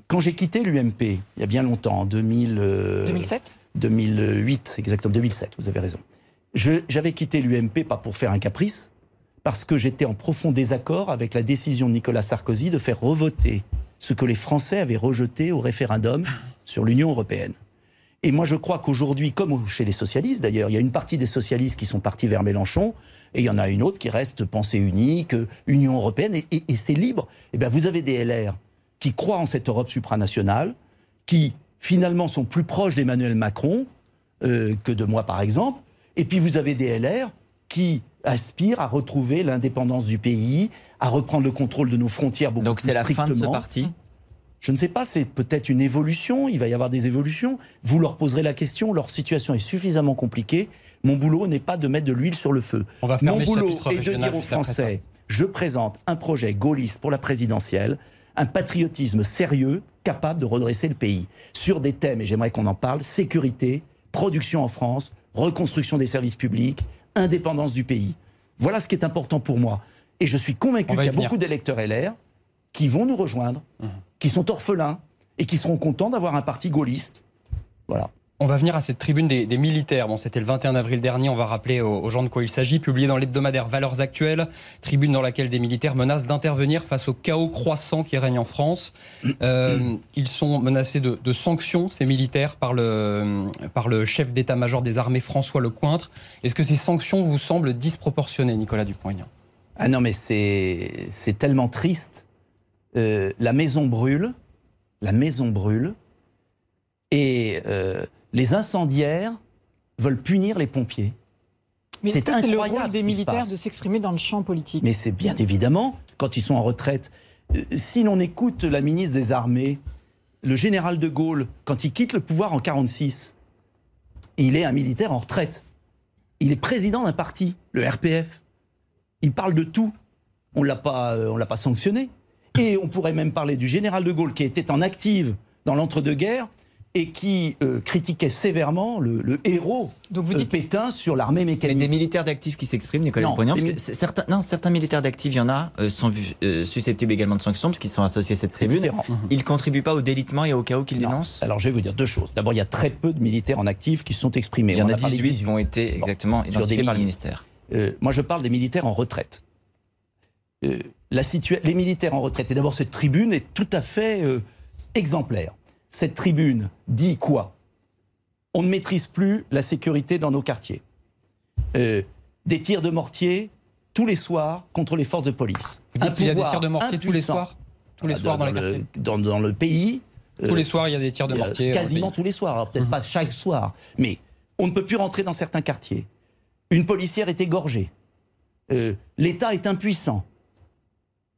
Quand j'ai quitté l'UMP, il y a bien longtemps, en 2000, euh, 2007 2008, exactement, 2007, vous avez raison. J'avais quitté l'UMP pas pour faire un caprice, parce que j'étais en profond désaccord avec la décision de Nicolas Sarkozy de faire revoter ce que les Français avaient rejeté au référendum sur l'Union européenne. Et moi, je crois qu'aujourd'hui, comme chez les socialistes d'ailleurs, il y a une partie des socialistes qui sont partis vers Mélenchon, et il y en a une autre qui reste pensée unique, Union européenne, et c'est libre. Eh bien, vous avez des LR qui croient en cette Europe supranationale, qui finalement sont plus proches d'Emmanuel Macron euh, que de moi, par exemple. Et puis vous avez des LR qui aspirent à retrouver l'indépendance du pays, à reprendre le contrôle de nos frontières beaucoup Donc plus c'est la fin de ce parti? Je ne sais pas, c'est peut-être une évolution, il va y avoir des évolutions. Vous leur poserez la question, leur situation est suffisamment compliquée. Mon boulot n'est pas de mettre de l'huile sur le feu. On va Mon boulot est de dire aux. Français, je présente un projet gaulliste pour la présidentielle, un patriotisme sérieux, capable de redresser le pays. Sur des thèmes, et j'aimerais qu'on en parle, sécurité, production en France, reconstruction des services publics, indépendance du pays. Voilà ce qui est important pour moi. Et je suis convaincu On va qu'il y a venir. beaucoup d'électeurs LR qui vont nous rejoindre, qui sont orphelins et qui seront contents d'avoir un parti gaulliste. Voilà. On va venir à cette tribune des, des militaires. Bon, c'était le 21 avril dernier. On va rappeler aux, aux gens de quoi il s'agit. Publié dans l'hebdomadaire Valeurs Actuelles, tribune dans laquelle des militaires menacent d'intervenir face au chaos croissant qui règne en France. Euh, ils sont menacés de, de sanctions, ces militaires, par le, par le chef d'état-major des armées, François Lecointre. Est-ce que ces sanctions vous semblent disproportionnées, Nicolas Dupont-Aignan? Ah non, mais c'est c'est tellement triste. Euh, la maison brûle, la maison brûle, et euh, les incendiaires veulent punir les pompiers. Mais C'est c'est le rôle ce des militaires de s'exprimer dans le champ politique Mais c'est bien évidemment quand ils sont en retraite. Euh, Si l'on écoute la ministre des Armées, le général de Gaulle, quand il quitte le pouvoir en 46, il est un militaire en retraite. Il est président d'un parti, le RPF. Il parle de tout. On euh, on l'a pas sanctionné. Et on pourrait même parler du général de Gaulle qui était en active dans l'entre-deux-guerres et qui euh, critiquait sévèrement le, le héros Donc vous euh, dites- Pétain sur l'armée Mais mécanique. des militaires d'actifs qui s'expriment, Nicolas Non, parce que certains, non, certains militaires d'actifs, il y en a, euh, sont vus, euh, susceptibles également de sanctions parce qu'ils sont associés à cette tribune. différent. Ils ne contribuent pas au délitement et au chaos qu'ils Non. dénoncent? Alors je vais vous dire deux choses. D'abord, il y a très peu de militaires en actif qui se sont exprimés. Il y en On a parlé 18 qui 18. ont été exactement Sur identifiés des par le ministère. Euh, moi, je parle des militaires en retraite. Euh, la situa- les militaires en retraite. Et d'abord, cette tribune est tout à fait euh, exemplaire. Cette tribune dit quoi? On ne maîtrise plus la sécurité dans nos quartiers. Euh, des tirs de mortier tous les soirs contre les forces de police. Vous dites Un qu'il y a des tirs de mortier tous les soirs? Tous les Ah, soirs dans, les le, quartiers dans, dans le pays. Tous euh, les soirs, il y a des tirs de mortier. dans Quasiment tous les soirs. Alors peut-être pas chaque soir, mais on ne peut plus rentrer dans certains quartiers. Une policière est égorgée. Euh, L'État est impuissant.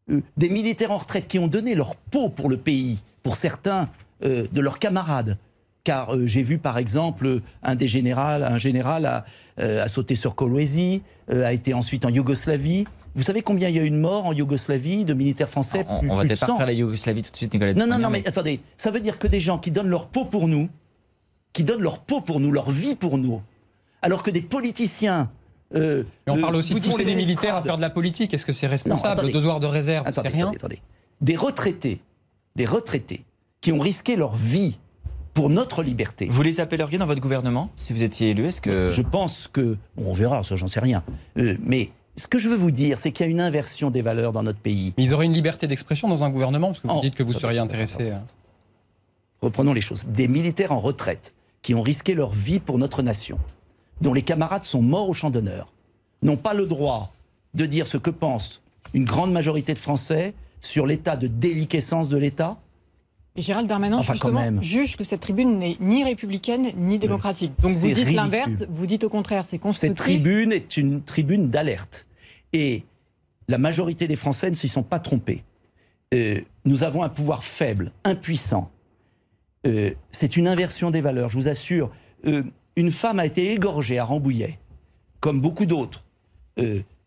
Euh, des militaires en retraite qui ont donné leur peau pour le pays, pour certains euh, de leurs camarades. Car euh, j'ai vu par exemple un des générales, un général a, euh, a sauté sur Kolwezi, euh, a été ensuite en Yougoslavie. Vous savez combien il y a eu de morts en Yougoslavie de militaires français On, Plus- on va peut-être pas 100. refaire la Yougoslavie tout de suite, Nicolas Non, non, non, mais attendez, ça veut dire que des gens qui donnent leur peau pour nous, qui donnent leur peau pour nous, leur vie pour nous, alors que des politiciens. euh, Mais on parle aussi de vous pousser des militaires à faire de la politique. Est-ce que c'est responsable attendez. Le devoir de réserve, c'est rien attendez, attendez. Des retraités, des retraités qui ont risqué leur vie pour notre liberté. Vous les appelleriez dans votre gouvernement si vous étiez élu Est-ce que Je pense que. bon, on verra, ça, j'en sais rien. Euh, mais ce que je veux vous dire, c'est qu'il y a une inversion des valeurs dans notre pays. Mais ils auraient une liberté d'expression dans un gouvernement Parce que vous Oh. dites que vous seriez intéressé. euh. reprenons les choses, des militaires en retraite qui ont risqué leur vie pour notre nation, dont les camarades sont morts au champ d'honneur, n'ont pas le droit de dire ce que pense une grande majorité de Français sur l'état de déliquescence de l'État Et Gérald Darmanin, Enfin, quand justement, même. juge que cette tribune n'est ni républicaine ni démocratique. Donc vous dites l'inverse, vous dites au contraire, c'est Cette constructif. tribune est une tribune d'alerte. Et la majorité des Français ne s'y sont pas trompés. Euh, nous avons un pouvoir faible, impuissant. Euh, c'est une inversion des valeurs, je vous assure. Euh, une femme a été égorgée à Rambouillet, comme beaucoup d'autres.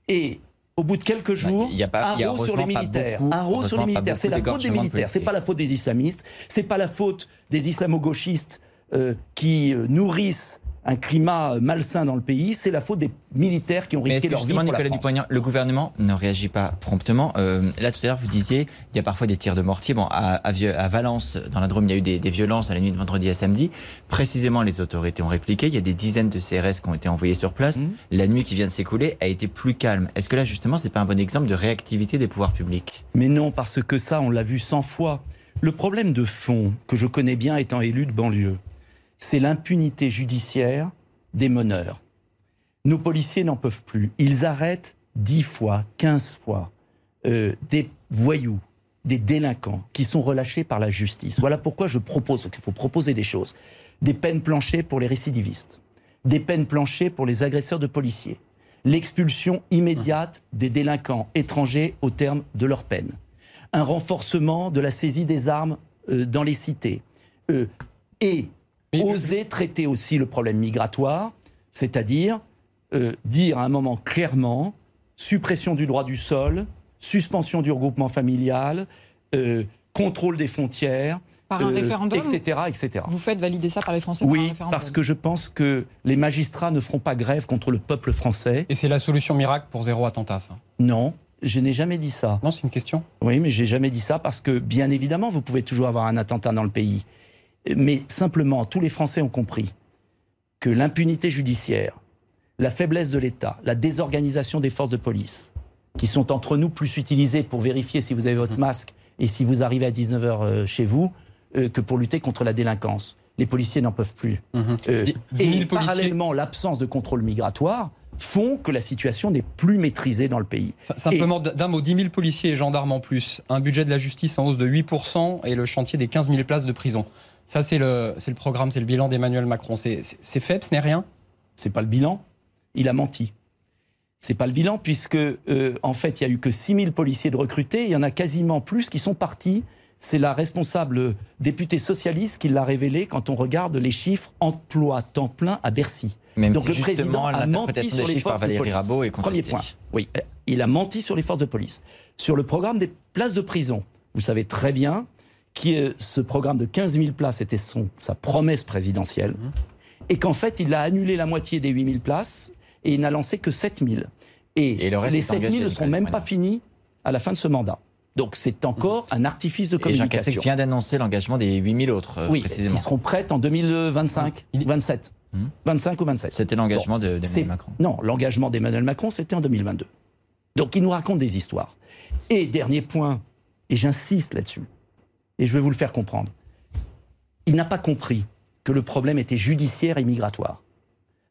Et au bout de quelques jours, Bah, il y a pas- il y a sur les militaires. beaucoup- sur les militaires. C'est la faute des militaires. C'est pas la faute des islamistes. C'est pas la faute des islamo-gauchistes euh, qui euh, nourrissent un climat malsain dans le pays. C'est la faute des militaires qui ont risqué leur vie pour la Nicolas. Dupont-Aignan, le gouvernement ne réagit pas promptement Euh, Là, tout à l'heure, vous disiez, il y a parfois des tirs de mortier. Bon, à, à Vieux- à Valence, dans la Drôme, il y a eu des, des violences à la nuit de vendredi à samedi. Précisément, les autorités ont répliqué. Il y a des dizaines de CRS qui ont été envoyés sur place. Mmh. La nuit qui vient de s'écouler a été plus calme. Est-ce que là, justement, c'est pas un bon exemple de réactivité des pouvoirs publics? Mais non, parce que ça, on l'a vu cent fois. Le problème de fond, que je connais bien étant élu de banlieue, c'est l'impunité judiciaire des meneurs. Nos policiers n'en peuvent plus. Ils arrêtent 10 fois, 15 fois euh, des voyous, des délinquants qui sont relâchés par la justice. Voilà pourquoi je propose, qu'il faut proposer des choses. Des peines planchées pour les récidivistes, des peines planchées pour les agresseurs de policiers, l'expulsion immédiate des délinquants étrangers au terme de leur peine, un renforcement de la saisie des armes euh, dans les cités. Euh, et oser traiter aussi le problème migratoire, c'est-à-dire euh, dire à un moment clairement suppression du droit du sol, suspension du regroupement familial, euh, contrôle des frontières, Par un euh, référendum etc., etc. Vous faites valider ça par les Français par un Oui, référendum. parce que je pense que les magistrats ne feront pas grève contre le peuple français. Et c'est la solution miracle pour zéro attentat, ça? Non, je n'ai jamais dit ça. Non, c'est une question? Oui, mais j'ai jamais dit ça parce que, bien évidemment, vous pouvez toujours avoir un attentat dans le pays. Mais simplement, tous les Français ont compris que l'impunité judiciaire, la faiblesse de l'État, la désorganisation des forces de police, qui sont entre nous plus utilisées pour vérifier si vous avez votre masque et si vous arrivez à 19h chez vous, euh, que pour lutter contre la délinquance. Les policiers n'en peuvent plus. Euh, Dix- dix et parallèlement, l'absence de contrôle migratoire font que la situation n'est plus maîtrisée dans le pays. Simplement d'un mot, 10 000 policiers et gendarmes en plus, un budget de la justice en hausse de 8% et le chantier des 15 000 places de prison. Ça, c'est le, c'est le programme, c'est le bilan d'Emmanuel Macron. C'est faible, ce n'est rien? C'est pas le bilan. Il a menti. C'est pas le bilan puisque euh, en fait il y a eu que 6 000 policiers de recrutés. Il y en a quasiment plus qui sont partis. C'est la responsable députée socialiste qui l'a révélé quand on regarde les chiffres emploi temps plein à Bercy. Même Donc si le président a menti sur les par forces de police. Rabault est Premier point. Oui, euh, il a menti sur les forces de police. Sur le programme des places de prison, vous savez très bien que ce programme de 15 000 places était son, sa promesse présidentielle et qu'en fait, il a annulé la moitié des 8 000 places et il n'a lancé que 7 000. Et, Et le reste les est 7 000 engagé, ne Nicolas même pas finis à la fin de ce mandat. Donc c'est encore un artifice de Et Jean Castex communication. vient d'annoncer l'engagement des 8000 autres, euh, oui, précisément. qui seront prêtes en 2025, 27. 25 ou 27. C'était l'engagement de- d'Emmanuel Macron. Non, l'engagement d'Emmanuel Macron, c'était en 2022. Donc il nous raconte des histoires. Et dernier point, et j'insiste là-dessus, et je vais vous le faire comprendre. Il n'a pas compris que le problème était judiciaire et migratoire.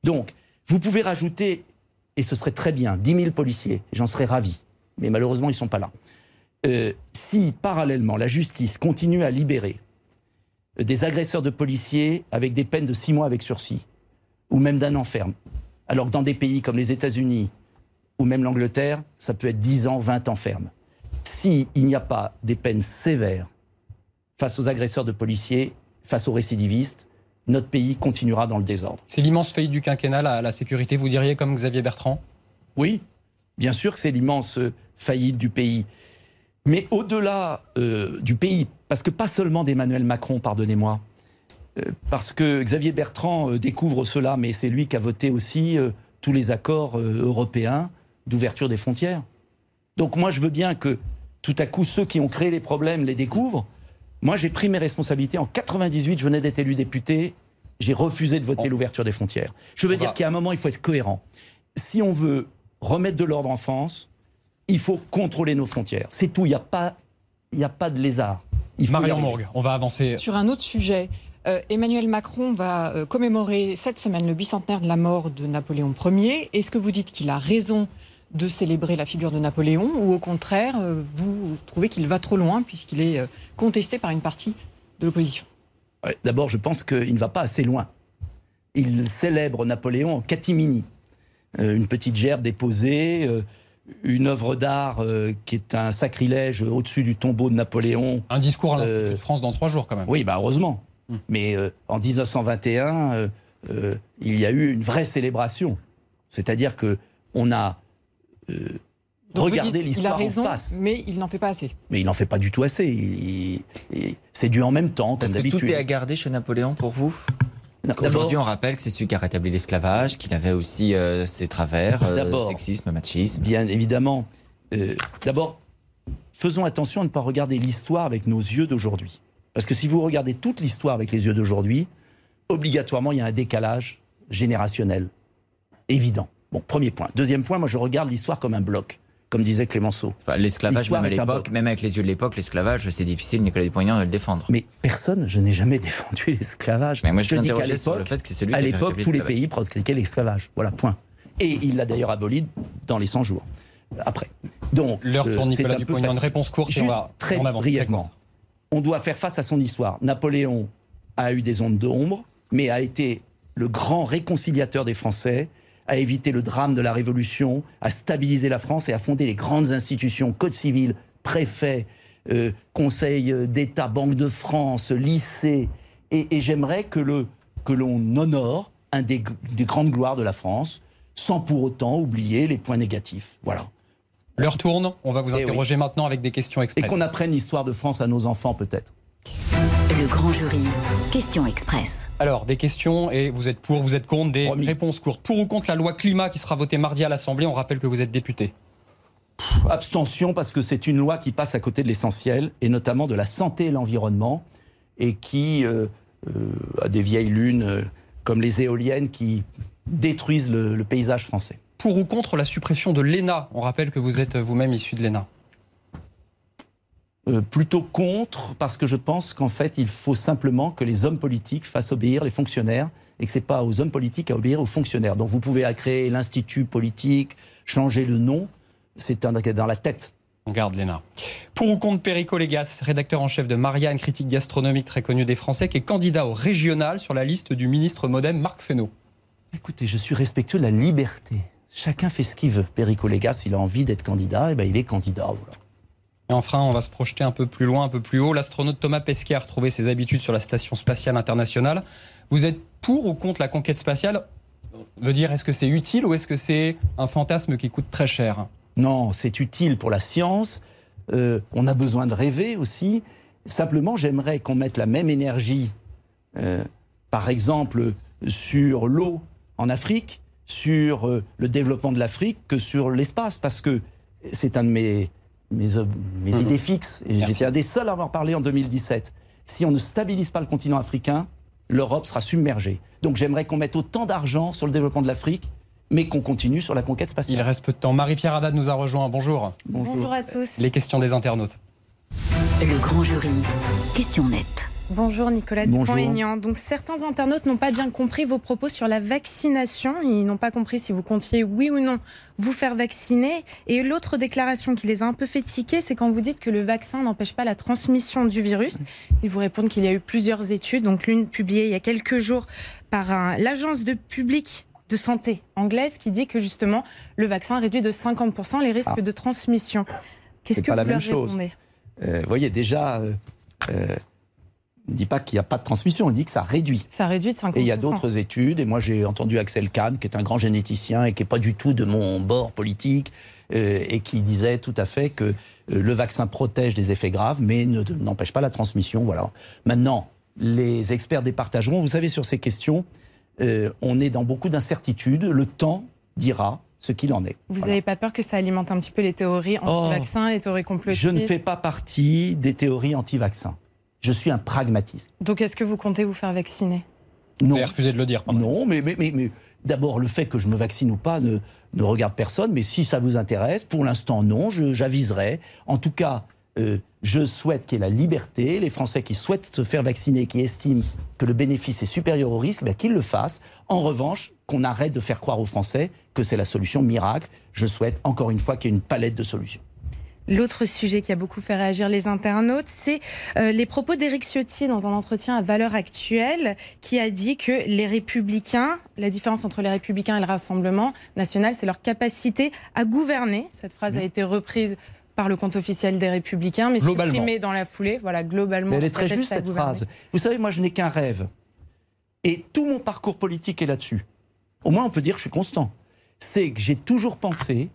Donc, vous pouvez rajouter, et ce serait très bien, 10 000 policiers, j'en serais ravi, mais malheureusement, ils ne sont pas là. Euh, si, parallèlement, la justice continue à libérer euh, des agresseurs de policiers avec des peines de 6 mois avec sursis, ou même d'un an ferme, alors que dans des pays comme les États-Unis ou même l'Angleterre, ça peut être 10 ans, 20 ans ferme. S'il n'y a pas des peines sévères face aux agresseurs de policiers, face aux récidivistes, notre pays continuera dans le désordre. C'est l'immense faillite du quinquennat, la, la sécurité, vous diriez comme Xavier Bertrand? Oui, bien sûr que c'est l'immense euh, faillite du pays. Mais au-delà euh, du pays, parce que pas seulement d'Emmanuel Macron, pardonnez-moi, euh, parce que Xavier Bertrand euh, découvre cela, mais c'est lui qui a voté aussi tous les accords européens d'ouverture des frontières. Donc moi, je veux bien que tout à coup, ceux qui ont créé les problèmes les découvrent. Moi, j'ai pris mes responsabilités. En 98, je venais d'être élu député. J'ai refusé de voter l'ouverture des frontières. Je veux On dire va- qu'à un moment, il faut être cohérent. Si on veut remettre de l'ordre en France, il faut contrôler nos frontières. C'est tout. Il n'y a, pas- il y a pas de lézard. Il Marion. Mourgue, on va avancer. Sur un autre sujet, euh, Emmanuel Macron va euh, commémorer cette semaine le bicentenaire de la mort de Napoléon Ier. Est-ce que vous dites qu'il a raison de célébrer la figure de Napoléon ou au contraire, euh, vous trouvez qu'il va trop loin puisqu'il est euh, contesté par une partie de l'opposition? D'abord, je pense qu'il ne va pas assez loin. Il célèbre Napoléon en catimini. Euh, une petite gerbe déposée, euh, une œuvre d'art euh, qui est un sacrilège au-dessus du tombeau de Napoléon. Un discours à l'Institut Euh, de France dans trois jours quand même. Oui, bah heureusement. Mais euh, en 1921, euh, euh, il y a eu une vraie célébration. C'est-à-dire que on a euh, a l'histoire en raison, face. mais il n'en fait pas assez. Mais il n'en fait pas du tout assez. Il- il- il- c'est dû en même temps, comme d'habitude. tout est à garder chez Napoléon pour vous? Aujourd'hui, on rappelle que c'est celui qui a rétabli l'esclavage, qu'il avait aussi euh, ses travers, euh, sexisme, machisme. Bien évidemment. Euh, D'abord, faisons attention à ne pas regarder l'histoire avec nos yeux d'aujourd'hui. Parce que si vous regardez toute l'histoire avec les yeux d'aujourd'hui, obligatoirement, il y a un décalage générationnel. Évident. Bon, premier point. Deuxième point, moi, je regarde l'histoire comme un bloc, comme disait Clémenceau. Enfin, l'esclavage, même à l'époque, même avec les yeux de l'époque, l'esclavage, c'est difficile, Nicolas Dupont-Aignan, de le défendre. Mais personne, je n'ai jamais défendu l'esclavage. Mais moi, je dis qu'à sur le l'époque, fait que c'est celui à qui a l'époque, tous les pays pratiquaient l'esclavage. Voilà, point. Et il l'a d'ailleurs aboli dans les 100 jours. Après. Donc, L'heure pour euh, c'est Nicolas un peu Dupont-Aignan, une réponse courte et Juste on va- très avance, brièvement. On doit faire face à son histoire. Napoléon a eu des ondes d'ombre, mais a été le grand réconciliateur des Français, a évité le drame de la Révolution, a stabilisé la France et a fondé les grandes institutions, code civil, préfet, euh, Conseil d'État, Banque de France, lycée. Et, et j'aimerais que le que l'on honore un des, des grandes gloires de la France, sans pour autant oublier les points négatifs. Voilà. L'heure tourne, on va vous Eh oui. interroger maintenant avec des questions Et express. qu'on apprenne l'histoire de France à nos enfants peut-être. Le grand jury. Question express. Alors, des questions et vous êtes pour, vous êtes contre, des réponses courtes. Pour ou contre la loi climat qui sera votée mardi à l'Assemblée, on rappelle que vous êtes député. Abstention parce que c'est une loi qui passe à côté de l'essentiel, et notamment de la santé et l'environnement, et qui euh, euh, a des vieilles lunes euh, comme les éoliennes qui détruisent le, le paysage français. Pour ou contre la suppression de l'ENA? On rappelle que vous êtes vous-même issu de l'ENA. Euh, plutôt contre, parce que je pense qu'en fait, il faut simplement que les hommes politiques fassent obéir les fonctionnaires et que ce n'est pas aux hommes politiques à obéir aux fonctionnaires. Donc vous pouvez créer l'institut politique, changer le nom, c'est un- dans la tête. On garde l'ENA. Pour ou contre Perico Légas, rédacteur en chef de Marianne, critique gastronomique très connu des Français, qui est candidat au régional sur la liste du ministre modem Marc Fesneau. Écoutez, je suis respectueux de la liberté. Chacun fait ce qu'il veut. Perico Légas, il a envie d'être candidat, et ben il est candidat. voilà. Et enfin, on va se projeter un peu plus loin, un peu plus haut. L'astronaute Thomas Pesquet a retrouvé ses habitudes sur la Station spatiale internationale. Vous êtes pour ou contre la conquête spatiale? Veut dire, est-ce que c'est utile ou est-ce que c'est un fantasme qui coûte très cher? Non, c'est utile pour la science. Euh, on a besoin de rêver aussi. Simplement, j'aimerais qu'on mette la même énergie, euh, par exemple, sur l'eau en Afrique, sur euh, le développement de l'Afrique, que sur l'espace, parce que c'est un de mes, mes, Mhm. idées fixes. Et J'étais un des seuls à avoir parlé en 2017. Si on ne stabilise pas le continent africain, l'Europe sera submergée. Donc j'aimerais qu'on mette autant d'argent sur le développement de l'Afrique, mais qu'on continue sur la conquête spatiale. Il reste peu de temps. Marie-Pierre Haddad nous a rejoint. Bonjour. Bonjour à tous. Les questions des internautes. Le grand jury. Question nette. Bonjour Nicolas. Dupont-Aignan. Donc certains internautes n'ont pas bien compris vos propos sur la vaccination. Ils n'ont pas compris si vous comptiez oui ou non vous faire vacciner. Et l'autre déclaration qui les a un peu fait tiquer, c'est quand vous dites que le vaccin n'empêche pas la transmission du virus. Ils vous répondent qu'il y a eu plusieurs études, donc l'une publiée il y a quelques jours par l'agence de public de santé anglaise qui dit que justement le vaccin réduit de 50% les risques Ah. de transmission. Qu'est-ce C'est que pas la vous même leur chose. répondez? Euh, vous voyez, déjà, euh, euh, ne dit pas qu'il n'y a pas de transmission, on dit que ça réduit. Ça réduit de 50%. Et il y a d'autres études, et moi j'ai entendu Axel Kahn, qui est un grand généticien et qui n'est pas du tout de mon bord politique, euh, et qui disait tout à fait que euh, le vaccin protège des effets graves, mais ne- n'empêche pas la transmission. Voilà. Maintenant, les experts départageront. Vous savez, sur ces questions, euh, on est dans beaucoup d'incertitudes. Le temps dira ce qu'il en est. Vous n'avez pas peur que ça alimente un petit peu les théories anti-vaccins, les théories complotistes? Oh. Je ne fais pas partie des théories anti-vaccins. Je suis un pragmatiste. Donc est-ce que vous comptez vous faire vacciner? Non. Vous avez refusé de le dire. Non, mais, mais, mais, mais d'abord, le fait que je me vaccine ou pas ne, ne regarde personne. Mais si ça vous intéresse, pour l'instant, non, je- j'aviserai. En tout cas, euh, je souhaite qu'il y ait la liberté. Les Français qui souhaitent se faire vacciner, qui estiment que le bénéfice est supérieur au risque, ben, qu'ils le fassent. En revanche, qu'on arrête de faire croire aux Français que c'est la solution miracle. Je souhaite, encore une fois, qu'il y ait une palette de solutions. L'autre sujet qui a beaucoup fait réagir les internautes, c'est euh, les propos d'Éric Ciotti dans un entretien à Valeurs Actuelles, qui a dit que les républicains, la différence entre les républicains et le Rassemblement national, c'est leur capacité à gouverner. Cette phrase a été reprise par le compte officiel des républicains, mais supprimée dans la foulée. Voilà, globalement. Mais elle est très juste, cette gouverner. phrase. Vous savez, moi, je n'ai qu'un rêve. Et tout mon parcours politique est là-dessus. Au moins, on peut dire que je suis constant. C'est que j'ai toujours pensé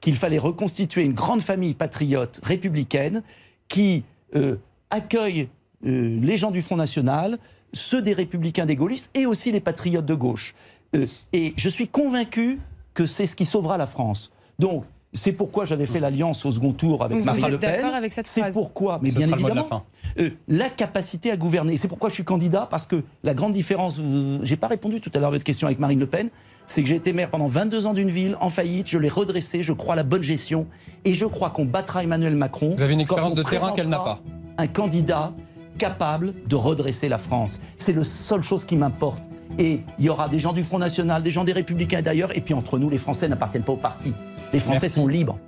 qu'il fallait reconstituer une grande famille patriote républicaine qui euh, accueille euh, les gens du Front National, ceux des républicains des gaullistes et aussi les patriotes de gauche. Euh, et je suis convaincu que c'est ce qui sauvera la France. Donc, c'est pourquoi j'avais fait l'alliance au second tour avec vous Marine êtes Le Pen. d'accord avec cette C'est pourquoi, mais Ce bien la évidemment, euh, la capacité à gouverner. C'est pourquoi je suis candidat, parce que la grande différence, vous- j'ai pas répondu tout à l'heure à votre question avec Marine Le Pen, c'est que j'ai été maire pendant 22 ans d'une ville en faillite, je l'ai redressée, je crois à la bonne gestion, et je crois qu'on battra Emmanuel Macron. Vous avez une expérience de terrain qu'elle n'a pas. Un candidat capable de redresser la France. C'est la seule chose qui m'importe. Et il y aura des gens du Front National, des gens des Républicains d'ailleurs, et puis entre nous, les Français n'appartiennent pas au parti. Les Français Merci. sont libres.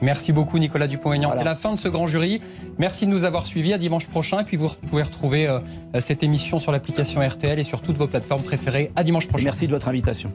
Merci beaucoup Nicolas Dupont-Aignan. Voilà. C'est la fin de ce grand jury. Merci de nous avoir suivis. À dimanche prochain. Et puis vous pouvez retrouver euh, cette émission sur l'application RTL et sur toutes vos plateformes préférées. À dimanche prochain. Merci de votre invitation.